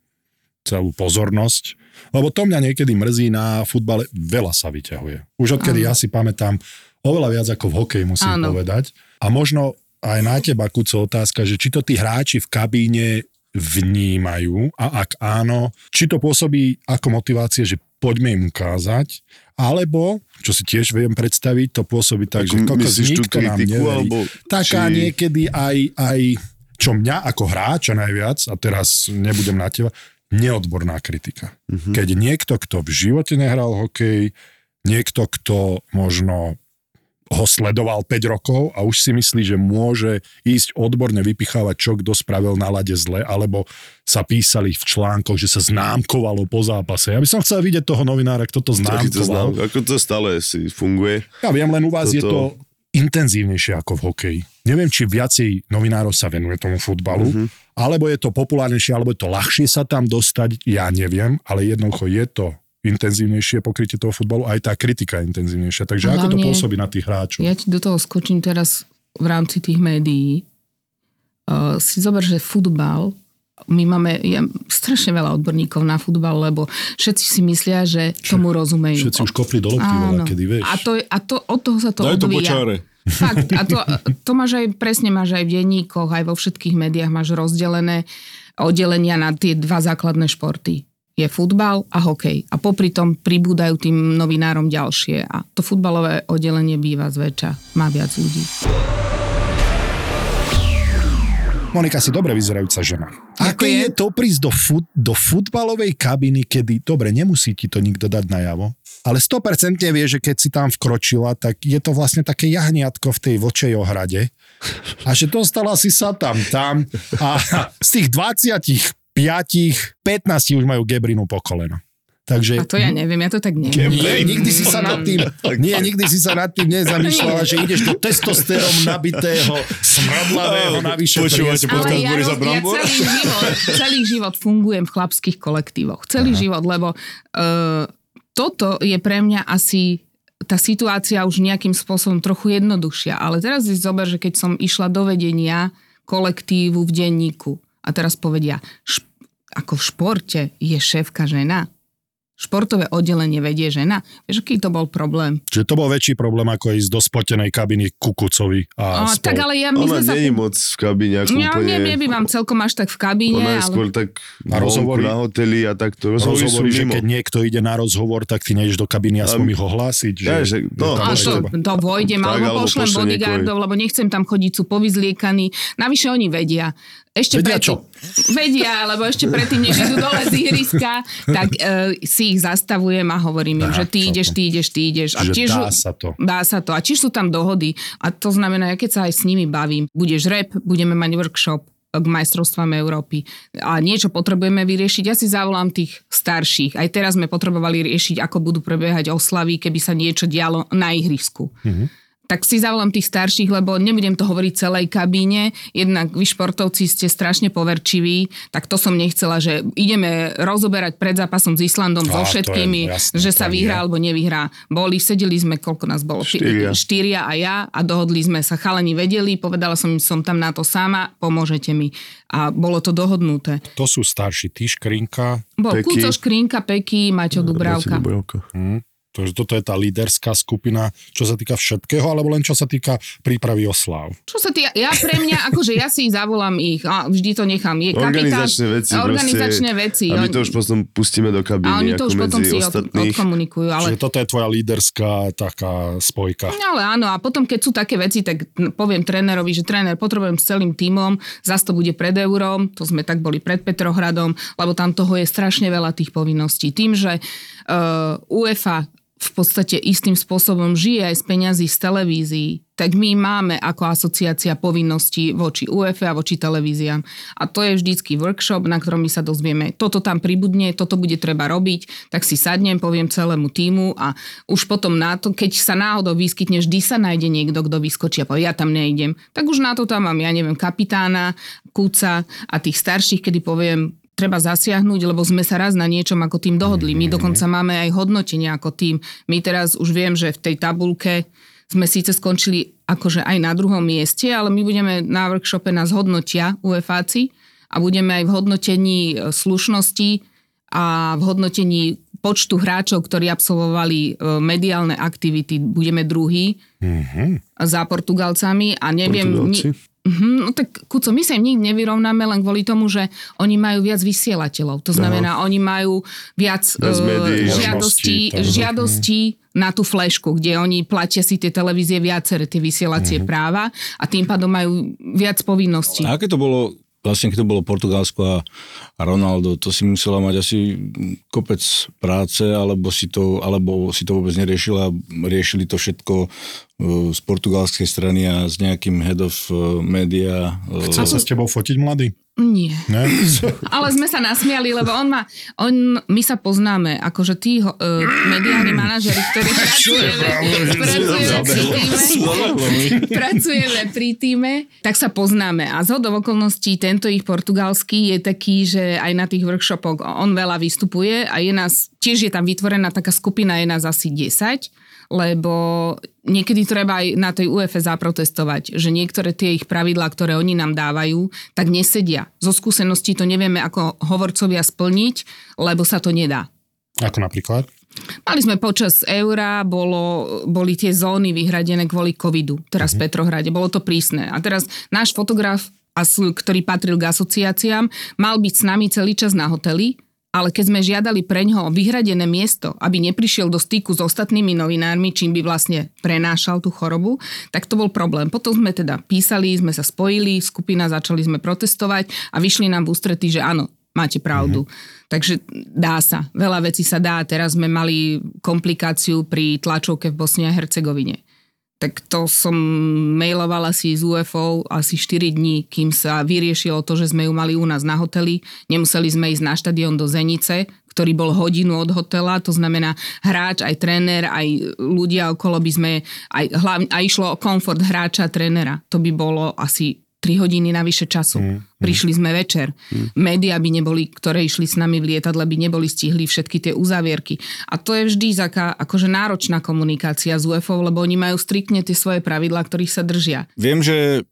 celú pozornosť. Lebo to mňa niekedy mrzí na futbale, veľa sa vyťahuje. Už odkedy Áno. ja si pamätám, oveľa viac ako v hokeji musím Áno. povedať. A možno aj na teba, Kuco, otázka, že či to tí hráči v kabíne vnímajú a ak áno, či to pôsobí ako motivácie, že poďme im ukázať, alebo, čo si tiež viem predstaviť, to pôsobí tak, Ako že kokos, nikto nám neverí. alebo Taká či- niekedy aj, aj, čo mňa ako hráča najviac, a teraz nebudem na teba, neodborná kritika. Mhm. Keď niekto, kto v živote nehral hokej, niekto, kto možno ho sledoval 5 rokov a už si myslí, že môže ísť odborne vypichávať, čo kto spravil na lade zle, alebo sa písali v článkoch, že sa známkovalo po zápase. Ja by som chcel vidieť toho novinára, kto to známkoval. znám, ako to stále si funguje. Ja viem, len u vás Toto- je to intenzívnejšie ako v hokeji. Neviem, či viacej novinárov sa venuje tomu futbalu, Mhm. alebo je to populárnejšie, alebo je to ľahšie sa tam dostať, ja neviem, ale jednoducho je to intenzívnejšie pokrytie toho futbalu, aj tá kritika je intenzívnejšia. Takže ako to Hlavne- pôsobí na tých hráčov? Ja ti do toho skočím teraz v rámci tých médií. Uh, si zober, že futbal, my máme ja, strašne veľa odborníkov na futbal, lebo všetci si myslia, že tomu rozumejú. Všetci už kopli do lopty, veľa, kedy vieš. A, to, a to, od toho sa to Daj to odvíja. počáre. Fakt, a to, to máš aj, presne máš aj v denníkoch, aj vo všetkých médiách máš rozdelené oddelenia na tie dva základné športy. Je futbal a hokej. A popri tom pribúdajú tým novinárom ďalšie. A to futbalové oddelenie býva zväčša. Má viac ľudí. Monika si dobre vyzerajúca žena. Aké je to prísť do, fut, do futbalovej kabiny, kedy, dobre, nemusí ti to nikto dať najavo, ale 100% vie, že keď si tam vkročila, tak je to vlastne také jahniatko v tej vočej ohrade a že dostala si sa tam, tam a z tých 25, 15 už majú gebrinu po koleno. Takže A to ja neviem, ja to tak neviem. nie, nikdy si sa nad tým, nie, nikdy si sa nad tým nezamýšľala, že ideš do testosterom nabitého, smradlavého, navyše Počúvate podcast Ale ja, Borisa roz, ja celý, život, celý život fungujem v chlapských kolektívoch. Celý Aha. život, lebo uh, toto je pre mňa asi tá situácia už nejakým spôsobom trochu jednoduchšia. Ale teraz si zober, že keď som išla do vedenia kolektívu v denníku a teraz povedia, šp- ako v športe je šéfka žena, športové oddelenie vedie žena. Vieš, aký to bol problém? Čiže to bol väčší problém, ako ísť do spotenej kabiny Kukucovi a, A, spol. tak ale ja, my Ona sme sa... moc v kabíne, ako Ja úplne... ne, nebývam celkom až tak v kabíne, Ona je ale... skôr tak Na rozhovory? vonku, na hoteli a takto. Rozhovory, rozhovorí, sú že mimo. keď niekto ide na rozhovor, tak ty nejdeš do kabiny a mi ho hlásiť. Že, Ja, že- no, A to, to vojdem, Tak, alebo alebo pošlem pošle bodyguardov, lebo nechcem tam chodiť, sú povyzliekaní. Navyše oni vedia. Ešte Vedia predtým, Vedia, lebo ešte predtým, než idú dole z ihriska, tak e, si ich zastavujem a hovorím im, že ty ideš, ty ideš, ty ideš. A tiež, dá sa to. Dá sa to. A tiež sú tam dohody. A to znamená, ja keď sa aj s nimi bavím, budeš rep, budeme mať workshop k majstrovstvám Európy a niečo potrebujeme vyriešiť, ja si zavolám tých starších. Aj teraz sme potrebovali riešiť, ako budú prebiehať oslavy, keby sa niečo dialo na ihrisku. Mm-hmm tak si zavolám tých starších, lebo nebudem to hovoriť celej kabíne. Jednak vy športovci ste strašne poverčiví, tak to som nechcela, že ideme rozoberať pred zápasom s Islandom so je všetkými, jasné, že sa je. vyhrá alebo nevyhrá. Boli, sedeli sme, koľko nás bolo? Štyria. Štyria a ja a dohodli sme sa, chalani vedeli, povedala som im, som tam na to sama, pomôžete mi. A bolo to dohodnuté. To sú starší, ty Škrinka. Bol Peky. Kúco Škrinka, Peky, Maťo Dubravka. Dubravka. Hm. Takže toto je tá líderská skupina, čo sa týka všetkého, alebo len čo sa týka prípravy oslav. Čo sa tý, ja pre mňa, akože ja si zavolám ich a vždy to nechám. Je kapitán, Organizačné veci. Organizačné proste, veci. A my to už potom pustíme do kabíny, a oni to už potom si ostatných. odkomunikujú. Ale, Čiže toto je tvoja líderská taká spojka. No ale áno, a potom keď sú také veci, tak poviem trénerovi, že tréner, potrebujem s celým tímom, zas to bude pred eurom, to sme tak boli pred Petrohradom, lebo tam toho je strašne veľa tých povinností. Tým, že uh, UEFA v podstate istým spôsobom žije aj z peňazí z televízií, tak my máme ako asociácia povinnosti voči UEFA a voči televíziám. A to je vždycky workshop, na ktorom my sa dozvieme, toto tam pribudne, toto bude treba robiť, tak si sadnem, poviem celému týmu a už potom na to, keď sa náhodou vyskytne, vždy sa nájde niekto, kto vyskočí a povie, ja tam nejdem. Tak už na to tam mám, ja neviem, kapitána, kúca a tých starších, kedy poviem, treba zasiahnuť, lebo sme sa raz na niečom ako tým dohodli. My dokonca máme aj hodnotenie ako tým. My teraz už viem, že v tej tabulke sme síce skončili akože aj na druhom mieste, ale my budeme na workshope nás hodnotia UEFáci a budeme aj v hodnotení e, slušnosti a v hodnotení počtu hráčov, ktorí absolvovali e, mediálne aktivity, budeme druhý za Portugalcami a neviem... Portugalci? Mhm, no tak Kuco, my sa im nikdy nevyrovnáme len kvôli tomu, že oni majú viac vysielateľov. To znamená, oni majú viac médií. žiadostí, žiadostí na tú flešku, kde oni platia si tie televízie viaceré, tie vysielacie práva a tým pádom majú viac povinností. A aké to bolo, vlastne keď to bolo Portugalsko a, Ronaldo, to si musela mať asi kopec práce, alebo si to, alebo si to vôbec neriešila, riešili to všetko e, z portugalskej strany a s nejakým head of e, media. e, Chce sa s tebou fotiť, mladý? Nie. Ne? Ale sme sa nasmiali, lebo on má, on, my sa poznáme, akože tí uh, mediálni manažeri, ktorí pracujeme, pracujeme pri týme, pracujeme pri týme, tak sa poznáme. A z okolností tento ich portugalský je taký, že aj na tých workshopoch on veľa vystupuje a je nás, tiež je tam vytvorená taká skupina, je nás asi 10 lebo niekedy treba aj na tej UEFE zaprotestovať, že niektoré tie ich pravidlá, ktoré oni nám dávajú, tak nesedia. Zo skúseností to nevieme ako hovorcovia splniť, lebo sa to nedá. Ako napríklad? Mali sme počas eura, bolo, boli tie zóny vyhradené kvôli covidu, teraz v Petrohrade, bolo to prísne. A teraz náš fotograf, ktorý patril k asociáciám, mal byť s nami celý čas na hoteli, ale keď sme žiadali pre ňoho vyhradené miesto, aby neprišiel do styku s ostatnými novinármi, čím by vlastne prenášal tú chorobu, tak to bol problém. Potom sme teda písali, sme sa spojili, skupina, začali sme protestovať a vyšli nám v ústretí, že áno, máte pravdu. Mm-hmm. Takže dá sa. Veľa vecí sa dá. Teraz sme mali komplikáciu pri tlačovke v Bosne a Hercegovine. Tak to som mailovala si z UFO asi 4 dní, kým sa vyriešilo to, že sme ju mali u nás na hoteli. Nemuseli sme ísť na štadión do Zenice, ktorý bol hodinu od hotela, to znamená hráč, aj tréner, aj ľudia okolo by sme, aj, hlavne, a išlo o komfort hráča trénera. To by bolo asi 3 hodiny navyše času. Mm, Prišli sme večer. Mm. Média by neboli, ktoré išli s nami v lietadle, by neboli stihli všetky tie uzávierky. A to je vždy taká akože náročná komunikácia s UFO, lebo oni majú striktne tie svoje pravidlá, ktorých sa držia. Viem, že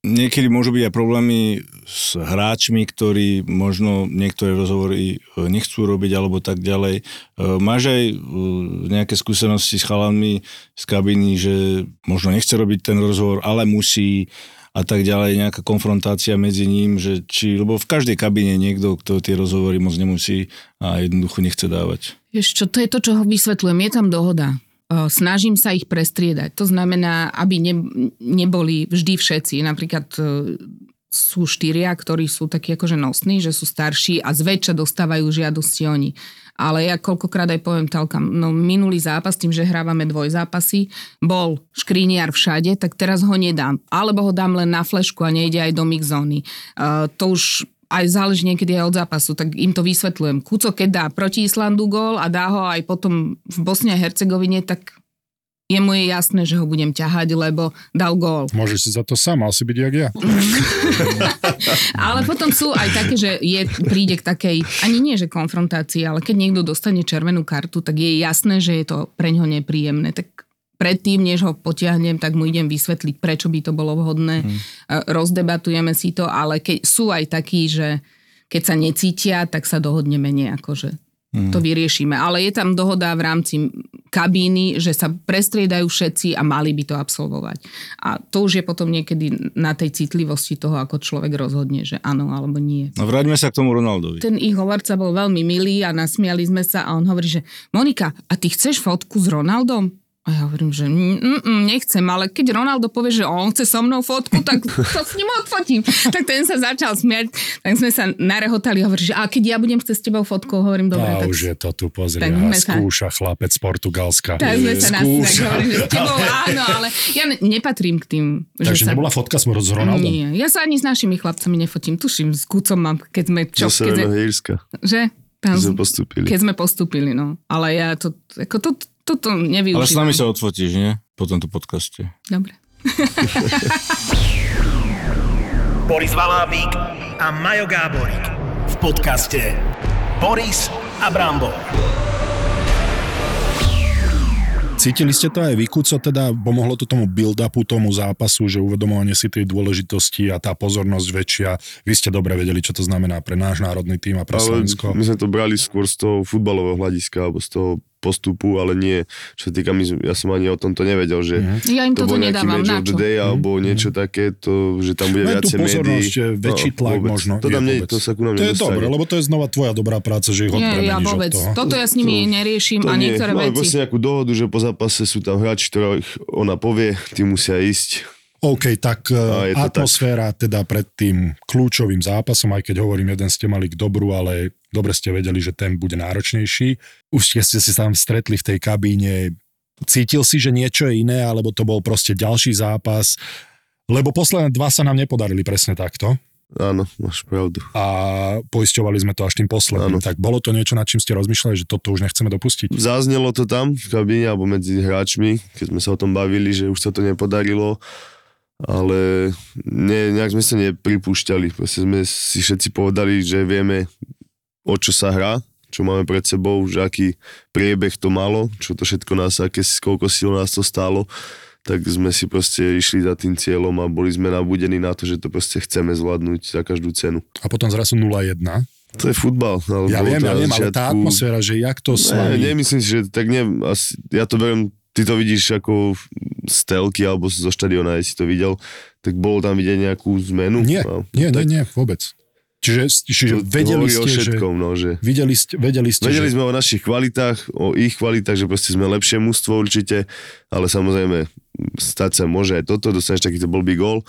niekedy môžu byť aj problémy s hráčmi, ktorí možno niektoré rozhovory e, nechcú robiť alebo tak ďalej. E, Máš aj e, nejaké skúsenosti s chalanmi z kabiny, že možno nechce robiť ten rozhovor, ale musí a tak ďalej, nejaká konfrontácia medzi ním, že či, lebo v každej kabine je niekto, kto tie rozhovory moc nemusí a jednoducho nechce dávať. Vieš čo, to je to, čo ho vysvetľujem. Je tam dohoda. O, Snažím sa ich prestriedať. To znamená, aby ne, neboli vždy všetci. Napríklad e, sú štyria, ktorí sú takí akože nosní, že sú starší a zväčša dostávajú žiadosti oni. Ale ja koľkokrát aj poviem Talkam, no minulý zápas, tým, že hrávame dvojzápasy, bol škriniar všade, tak teraz ho nedám. Alebo ho dám len na flešku a nejde aj do mixzóny. Uh, to už aj záleží niekedy aj od zápasu, tak im to vysvetľujem. Kuco, keď dá proti Islandu gól a dá ho aj potom v Bosne a Hercegovine, tak je mu je jasné, že ho budem ťahať, lebo dal gól. Môžeš si za to sám, mal si byť jak ja. Ale potom sú aj také, že je, príde k takej, ani nie že konfrontácii, ale keď niekto dostane červenú kartu, tak je jasné, že je to pre ňo nepríjemné. Tak predtým, než ho potiahnem, tak mu idem vysvetliť, prečo by to bolo vhodné. Hmm. Rozdebatujeme si to, ale keď sú aj takí, že keď sa necítia, tak sa dohodneme nejako, že Mm. To vyriešime. Ale je tam dohoda v rámci kabíny, že sa prestriedajú všetci a mali by to absolvovať. A to už je potom niekedy na tej citlivosti toho, ako človek rozhodne, že áno alebo nie. No vráťme sa k tomu Ronaldovi. Ten ich hovorca bol veľmi milý a nasmiali sme sa a on hovorí, že Monika, a ty chceš fotku s Ronaldom? A ja hovorím, že nechcem, ale keď Ronaldo povie, že on chce so mnou fotku, tak to s ním odfotím. Tak ten sa začal smiať, tak sme sa narehotali a hovorí, že a keď ja budem chcieť s tebou fotku, hovorím, dobre. A tak, už je to tu, pozri, a skúša sa, chlapec z Portugalska. Tak sme sa nasmiali, hovorím, že s tebou áno, ale ja nepatrím k tým. Takže sa... nebola fotka s Ronaldom? Nie, ja sa ani s našimi chlapcami nefotím, tuším, s Kucom mám, keď sme... Čo, keď sme... Že? Tam, keď sme postupili. Keď sme postupili, no. Ale ja to, ako to, toto nevyužívam. Ale s nami sa odfotíš, nie? Po tomto podcaste. Dobre. Boris Valábík a Majo Gáborík v podcaste Boris a Brambor. Cítili ste to aj vy, Kuco, teda pomohlo to tomu build-upu, tomu zápasu, že uvedomovanie si tej dôležitosti a tá pozornosť väčšia. Vy ste dobre vedeli, čo to znamená pre náš národný tým a pre Ale Slovensko. My sme to brali skôr z toho futbalového hľadiska, alebo z toho postupu, ale nie, čo sa týka, my, ja som ani o tomto nevedel, že mm-hmm. ja im to bol nejaký match of the day, alebo mhm. niečo také, to, že tam bude Len viacej médií. väčší no, tlak vôbec. možno. To, tam nie, to sa ku nám To je dobré, lebo to je znova tvoja dobrá práca, že ich nie, ja vôbec. od toho. Toto ja s nimi to, neriešim to a niektoré nie. veci. Máme nejakú dohodu, že po zápase sú tam hráči, ktorých ona povie, tí musia ísť OK, tak e, atmosféra tak. teda pred tým kľúčovým zápasom, aj keď hovorím, jeden ste mali k dobru, ale dobre ste vedeli, že ten bude náročnejší. Už ste, ste si tam stretli v tej kabíne, cítil si, že niečo je iné, alebo to bol proste ďalší zápas, lebo posledné dva sa nám nepodarili presne takto. Áno, máš pravdu. A poisťovali sme to až tým posledným. Áno. Tak bolo to niečo, nad čím ste rozmýšľali, že toto už nechceme dopustiť? Zaznelo to tam v kabíne alebo medzi hráčmi, keď sme sa o tom bavili, že už sa to nepodarilo ale ne, nejak sme sa nepripúšťali. Proste sme si všetci povedali, že vieme, o čo sa hrá, čo máme pred sebou, že aký priebeh to malo, čo to všetko nás, aké, koľko síl nás to stálo, tak sme si proste išli za tým cieľom a boli sme nabudení na to, že to proste chceme zvládnuť za každú cenu. A potom zrazu 0-1. To je futbal. Ja viem, ja viem, ale tá atmosféra, že jak to slaví... Ne, nemyslím si, že tak ne, asi, ja to beriem ty to vidíš ako z telky alebo zo štadiona, si to videl, tak bolo tam vidieť nejakú zmenu? Nie, no, nie, tak... nie, nie, vôbec. Čiže, čiže to, vedeli ste, všetkom, že, no, že... Videli ste, vedeli ste, vedeli že... sme o našich kvalitách, o ich kvalitách, že proste sme lepšie mústvo určite, ale samozrejme stať sa môže aj toto, dostaneš takýto blbý gól,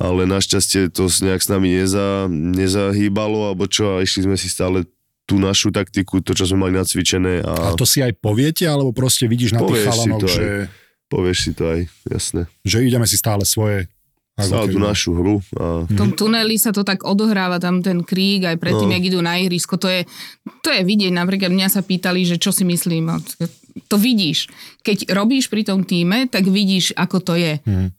ale našťastie to nejak s nami neza, nezahýbalo, alebo čo, a išli sme si stále tú našu taktiku, to, čo sme mali nacvičené. A, a to si aj poviete, alebo proste vidíš na tých chalanoch, že... Aj, povieš si to aj, jasné. Že ideme si stále svoje Stále tú našu hru. A... V tom tuneli sa to tak odohráva, tam ten krík, aj predtým, no. jak idú na ihrisko, to je, to je vidieť. Napríklad mňa sa pýtali, že čo si myslím to vidíš. Keď robíš pri tom týme, tak vidíš, ako to je. Hmm.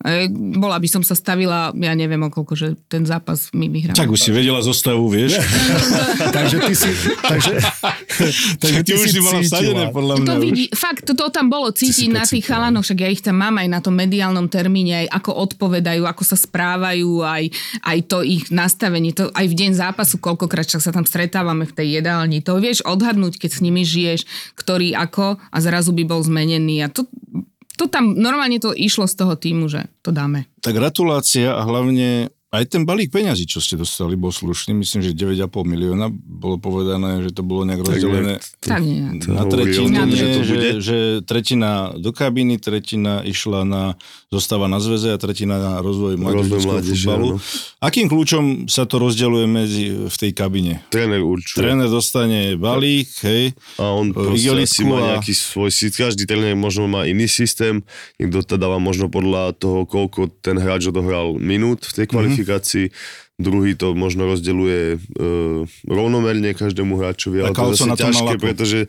Bola by som sa stavila, ja neviem o koľko, že ten zápas my vyhráme. Tak už si vedela zostavu, vieš? takže ty si... Takže, takže ty, ty už si mala vstadené, podľa mňa. To vidí, fakt, to, to tam bolo cítiť na tých chalanoch, však ja ich tam mám aj na tom mediálnom termíne, aj ako odpovedajú, ako sa správajú, aj, aj to ich nastavenie, to aj v deň zápasu, koľkokrát sa tam stretávame v tej jedálni, to vieš odhadnúť, keď s nimi žiješ, ktorý ako a zrazu by bol zmenený a to, to tam normálne to išlo z toho týmu, že to dáme. Tak gratulácia a hlavne aj ten balík peňazí, čo ste dostali, bol slušný. Myslím, že 9,5 milióna bolo povedané, že to bolo nejak rozdelené Tak nie. To na tretinu, tom, že, že to že, bude. že tretina do kabíny, tretina išla na zostáva na zväze a tretina na rozvoj mládežnického mládeže, futbalu. áno. Akým kľúčom sa to rozdeľuje medzi, v tej kabine? Tréner určuje. Tréner dostane balík, hej, A on E, proste asi igelitku má a- nejaký svoj systém. Každý tréner možno má iný systém. Niekto to dáva možno podľa toho, koľko ten hráč odohral minút v tej kvalifikácii. Druhý to možno rozdeľuje e, rovnomerne každému hráčovi. Ale to je zase ťažké, pretože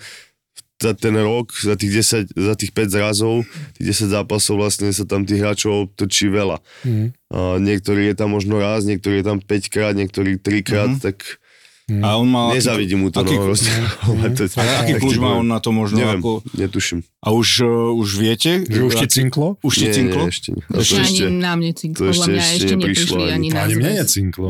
za ten rok, za tých 10, za tých 5 zrazov, tých 10 zápasov vlastne sa tam tých hráčov točí veľa. Mhm. A niektorý je tam možno raz, niektorý je tam 5 krát, niektorý 3 krát, Mhm. tak a on mal... nezavidím mu to aký, no, rozdeľovať. To- a aký kľúč má on na to možno? Neviem, Ako, netuším. a už, uh, už viete? Že už ti cinklo? Už ti cinklo? Nie, ešte nie. To Ešte ešte, ani nám necinklo, to ešte- mňa ešte ešte neprišlo neprišli ani. ani mne necinklo.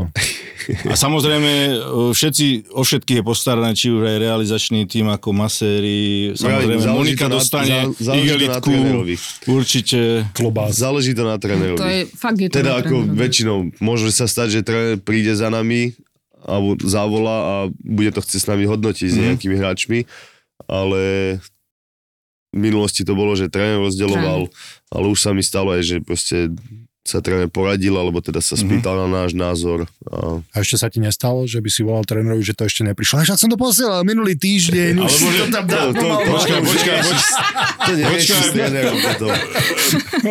A samozrejme, e, všetci, o všetkých je postarané, či už aj realizačný tým ako maséri, samozrejme, záleží Monika to na- dostane zá- záleží to na igelitku, určite. Klobás. záleží to na trénerovi. To je, fakt je to teda na ako trénerovi. väčšinou, môže sa stať, že tréner príde za nami alebo zavolá a bude to chcieť s nami hodnotiť s Mhm. nejakými hráčmi, ale v minulosti to bolo, že tréner rozdeľoval, ale už sa mi stalo aj, že proste sa tréner poradil, alebo teda sa spýtal na náš názor. A A ešte sa ti nestalo, že by si volal trénerovi, že to ešte neprišlo? Však som to posielal minulý týždeň. už Alebo si že- to tam to, Počkaj, počkaj, počkaj. to nerieši Počkaj. s trénerom potom.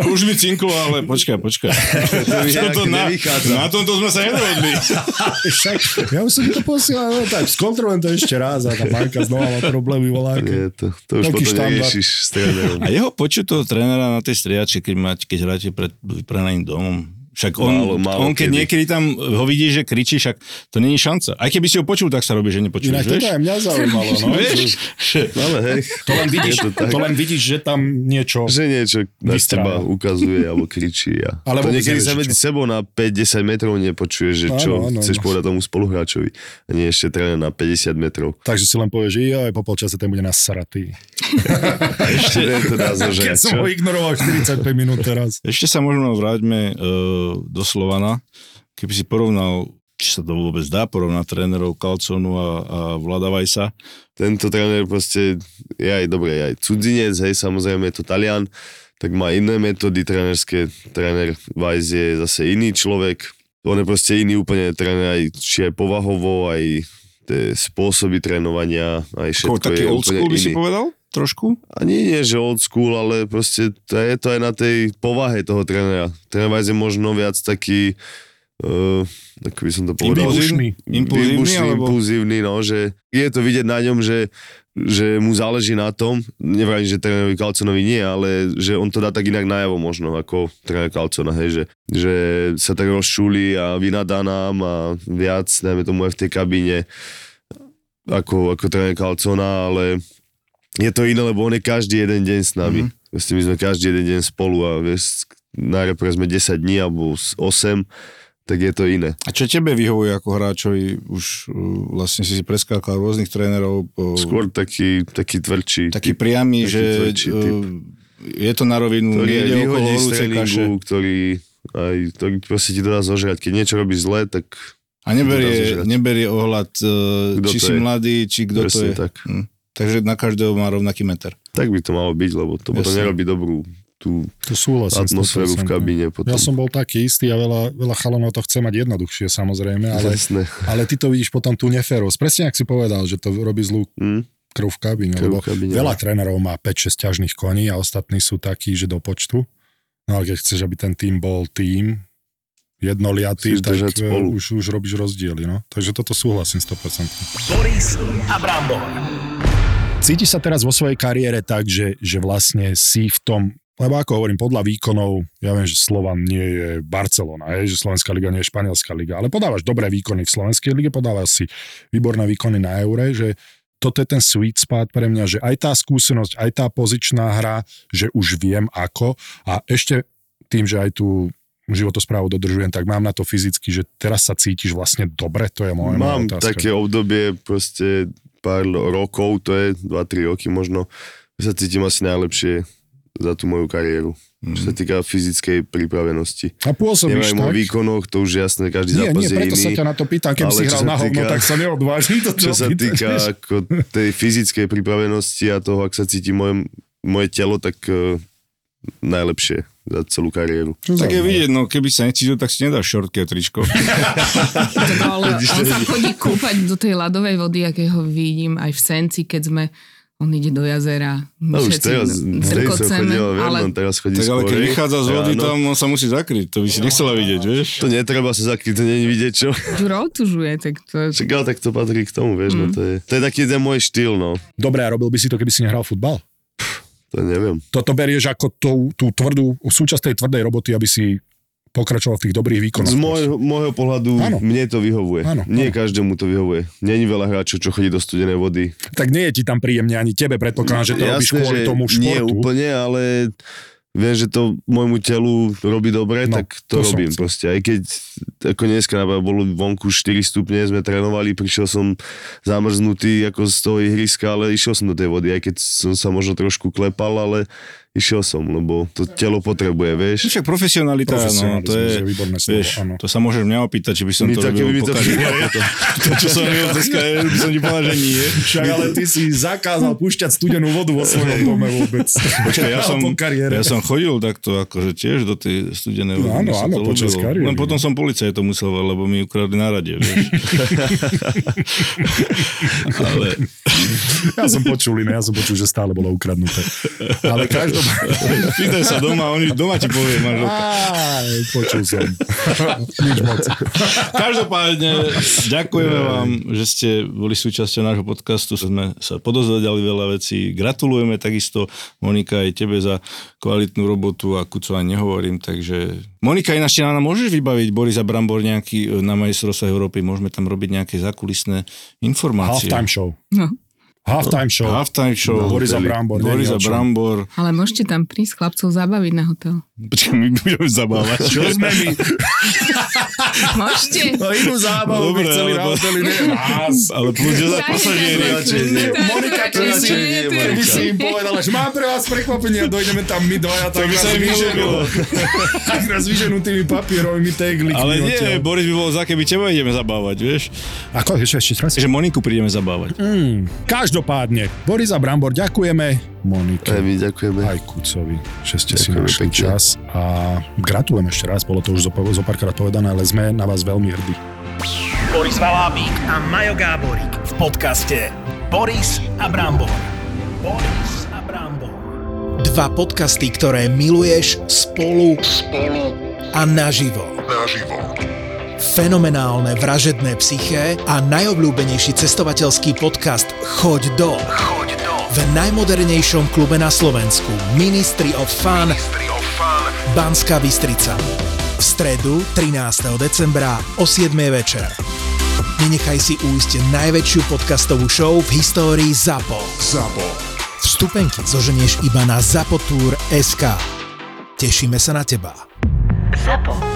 Už mi cinklo, ale počkaj, počkaj. To na, na tomto sme sa nedohodli. Však, ja už som to posielal, no tak skontrolujem to ešte raz a tá banka znova má problémy, volá. Nie, to, to už potom neriešiš s trénerom. A jeho počuť toho trénera na tej striači, keď, keď hráte pred vyprenaným Então, však on, Málo, málo on keď kedy. niekedy tam ho vidí, že kričí, však to není šanca. Aj keby si ho počul, tak sa robí, že nepočuješ, Inak vieš? toto aj mňa zaujímalo, no. Vieš? Že- Ale hej, To len vidíš, je to tak. to len vidíš, že tam niečo... že niečo na teba ukazuje alebo kričí. A Ale to niekedy sa medzi sebou na 5-10 metrov nepočuje, že čo Áno, áno, chceš áno. povedať tomu spoluhráčovi. A nie ešte tréner na 50 metrov. Takže si len povieš, že aj po polčase ten bude nasratý. Ešte to dá zožrať, Keď som ho ignoroval 45 minút teraz. Ešte sa možno vráťme uh, do Slovana. Keby si porovnal, či sa to vôbec dá porovnať trénerov Kalconu a, a Vlada Vajsa. Tento tréner proste je aj dobre, je aj cudzinec, hej, samozrejme je to Talian, tak má iné metódy trénerské. Tréner Weiss je zase iný človek. On je proste iný úplne tréner, aj, či aj povahovo, aj tie spôsoby trénovania, aj Ko, všetko taký je old school by iný. si povedal? Trošku? Ani nie, že old school, ale proste to je to aj na tej povahe toho trénera. Tréner Weiss je možno viac taký, uh, ako by som to povedal, Výbušný. Impulzívny, výbušný, alebo- impulzívny, no, že je to vidieť na ňom, že, že mu záleží na tom, nevrajím, že trénerovi Kalconovi nie, ale že on to dá tak inak najavo možno, ako tréner Kalcona, hej, že, že sa tak rozčúli a vynadá nám a viac, dajme tomu aj v tej kabíne, ako, ako tréner Kalcona, ale je to iné, lebo on je každý jeden deň s nami. Mm-hmm. My sme každý jeden deň spolu a vieš, na repre sme 10 dní alebo 8, tak je to iné. A čo tebe vyhovuje ako hráčovi? Už uh, vlastne si si preskákal rôznych trénerov. Skôr taký, taký tvrdší. taký typ, priamy, taký že tvrdší typ. uh, je to na rovinu, ktorý aj nejde okolo horúcej kaše. ktorý aj ktorý proste ti to dá zožrať. Keď niečo robíš zle, tak A neberie, neberie ohľad, uh, Kto či to si je. mladý, či kto to je. tak. Hm. Takže na každého má rovnaký meter. tak by to malo byť, lebo to potom nerobí dobrú tú To súhlasím. atmosféru v 100%. kabíne. Potom. Ja som bol taký istý a veľa, veľa chalanov to chce mať jednoduchšie samozrejme, ale, Jasné. ale ty to vidíš potom tú neférovosť. Presne ak si povedal, že to robí zlú Hm? krv v kabíne, Krv v lebo kabíne, veľa no. trénerov má 5-6 ťažných koní a ostatní sú takí, že do počtu. No ale keď chceš, aby ten tým bol tým jednoliatý, tak držať e, spolu. už, už robíš rozdiely. No? Takže toto súhlasím 100%. Boris a Brambor. Cítiš sa teraz vo svojej kariére tak, že, že vlastne si v tom, lebo ako hovorím, podľa výkonov, ja viem, že Slovan nie je Barcelona, je, že Slovenská liga nie je Španielská liga, ale podávaš dobré výkony v Slovenskej lige, podávaš si výborné výkony na Eure, že toto je ten sweet spot pre mňa, že aj tá skúsenosť, aj tá pozičná hra, že už viem ako a ešte tým, že aj tú životosprávu dodržujem, tak mám na to fyzicky, že teraz sa cítiš vlastne dobre, to je moja, moja Mám otázka. také obdobie, proste pár rokov, to je 2-3 roky možno, sa cítim asi najlepšie za tú moju kariéru. Mm. Čo sa týka fyzickej pripravenosti. A pôsobíš Neviem o tak? výkonoch, to už jasné, každý Nie, zápas nie, je preto iný. sa ťa na to pýtam, keby si čo hral sa na hovno, tak sa neodvážim to Čo sa opýtať, týka ako tej fyzickej pripravenosti a toho, ak sa cíti moje, moje telo, tak uh, najlepšie za celú kariéru. Čo Tak je vidieť, no keby sa necítil, tak si nedáš šortky a tričko. Tak ale on sa chodí kúpať do tej ľadovej vody, aké ho vidím aj v Senci, keď sme on ide do jazera. No už teraz, vtedy som zrkoceme, chodil, ale teraz chodí tak ale keď vychádza z vody, Ráno. tam on sa musí zakryť. To by si nechcela vidieť, vieš? To netreba sa zakryť, to není vidieť, čo. Ďuro otužuje, tak to... Však ale tak to patrí k tomu, vieš, mm. no to je, to je taký ten môj štýl, no. Dobre, a robil by si to, keby si nehral futbal? To neviem. Toto berieš ako tú, tú tvrdú, súčasť tej tvrdej roboty, aby si pokračoval v tých dobrých výkonoch. Z môjho, môjho pohľadu Áno. mne to vyhovuje. Áno, Nie áno. každému to vyhovuje. Není veľa hráčov, čo chodí do studenej vody. Tak nie je ti tam príjemne ani tebe, predpokladám, že to robíš kvôli že tomu nie športu. úplne, ale viem, že to môjmu telu robí dobre, No, tak to, to som robím chcel. proste. Aj keď ako dneska bolo vonku 4 stupne, sme trénovali, prišiel som zamrznutý ako z toho ihriska, ale išiel som do tej vody, aj keď som sa možno trošku klepal, ale išiel som, lebo to telo potrebuje, vieš. Však profesionalita, no, to je, výborné slovo, vieš, áno. to sa môžeš mňa opýtať, či by som My to robil by to kariére. To, čo som robil dneska, je, by som ti povedal, že nie. Však ale ty si zakázal púšťať studenú vodu vo svojom dome vôbec. Počkaj, ja som, po kariére. ja som chodil takto akože tiež do tej studenej No vody. áno, sa áno, to počas kariéry. Len potom som policajt to musel, lebo mi ukradli na rade, vieš. Ale Ja som počul iné, ja som počul, že stále bolo ukradnuté. Ale každopádne... pýtaj sa doma, oni doma ti povie manželka. Počul som. Nič moc. Každopádne, ďakujeme vám, že ste boli súčasťou nášho podcastu. Sme sa podozvedali veľa vecí. Gratulujeme takisto Monika aj tebe za kvalitnú robotu a Kuco aj nehovorím, takže... Monika, ináč nám môžeš vybaviť Borisa Brambor nejaký na majstrovstvách Európy, môžeme tam robiť nejaké zakulisné informácie. Halftime show. No. Halftime show. Halftime show. Borisa Brambor, Borisa. Brambor. Ale môžete tam prísť chlapcov zabaviť na hotel. Počkaj, my budeme zabávať. Čo sme my? Môžete. No inú zábavu Dobre, by chceli na ale- hoteli. ne? Nás. Ale pôjde za pasažieri. Monika, keby si, keby si im povedala, že mám pre vás prekvapenie a dojdeme tam my dvaja, tak by sa im vyženú. nelúbilo. Tak nás vyženú tými papierovými teglikmi. Ale nie. Boris by bol za, keby teba ideme zabávať, vieš. Ako, ešte, ešte? Že Moniku prídeme zabávať. Mm, každopádne, Boris a Brambor, ďakujeme. Monike. Aj my ďakujeme. Aj Kucovi, že ste si Ďakujeme našli pekne. čas a gratulujem ešte raz, bolo to už zo, zo párkrát povedané, ale sme na vás veľmi hrdí. Boris Valábík a Majo Gáborík v podcaste Boris a Brambor. Boris a Brambor. Dva podcasty, ktoré miluješ spolu, spolu a naživo. Naživo. Fenomenálne vražedné psyché a najobľúbenejší cestovateľský podcast Choď do. Choď do. V najmodernejšom klube na Slovensku Ministry of Fun, Ministry of Fun. Banská Bystrica. V stredu 13. decembra o 7. večer. Nenechaj si újsť najväčšiu podcastovú show v histórii ZAPO. ZAPO. Vstupenky zoženieš iba na zapotur.sk. Tešíme sa na teba. ZAPO.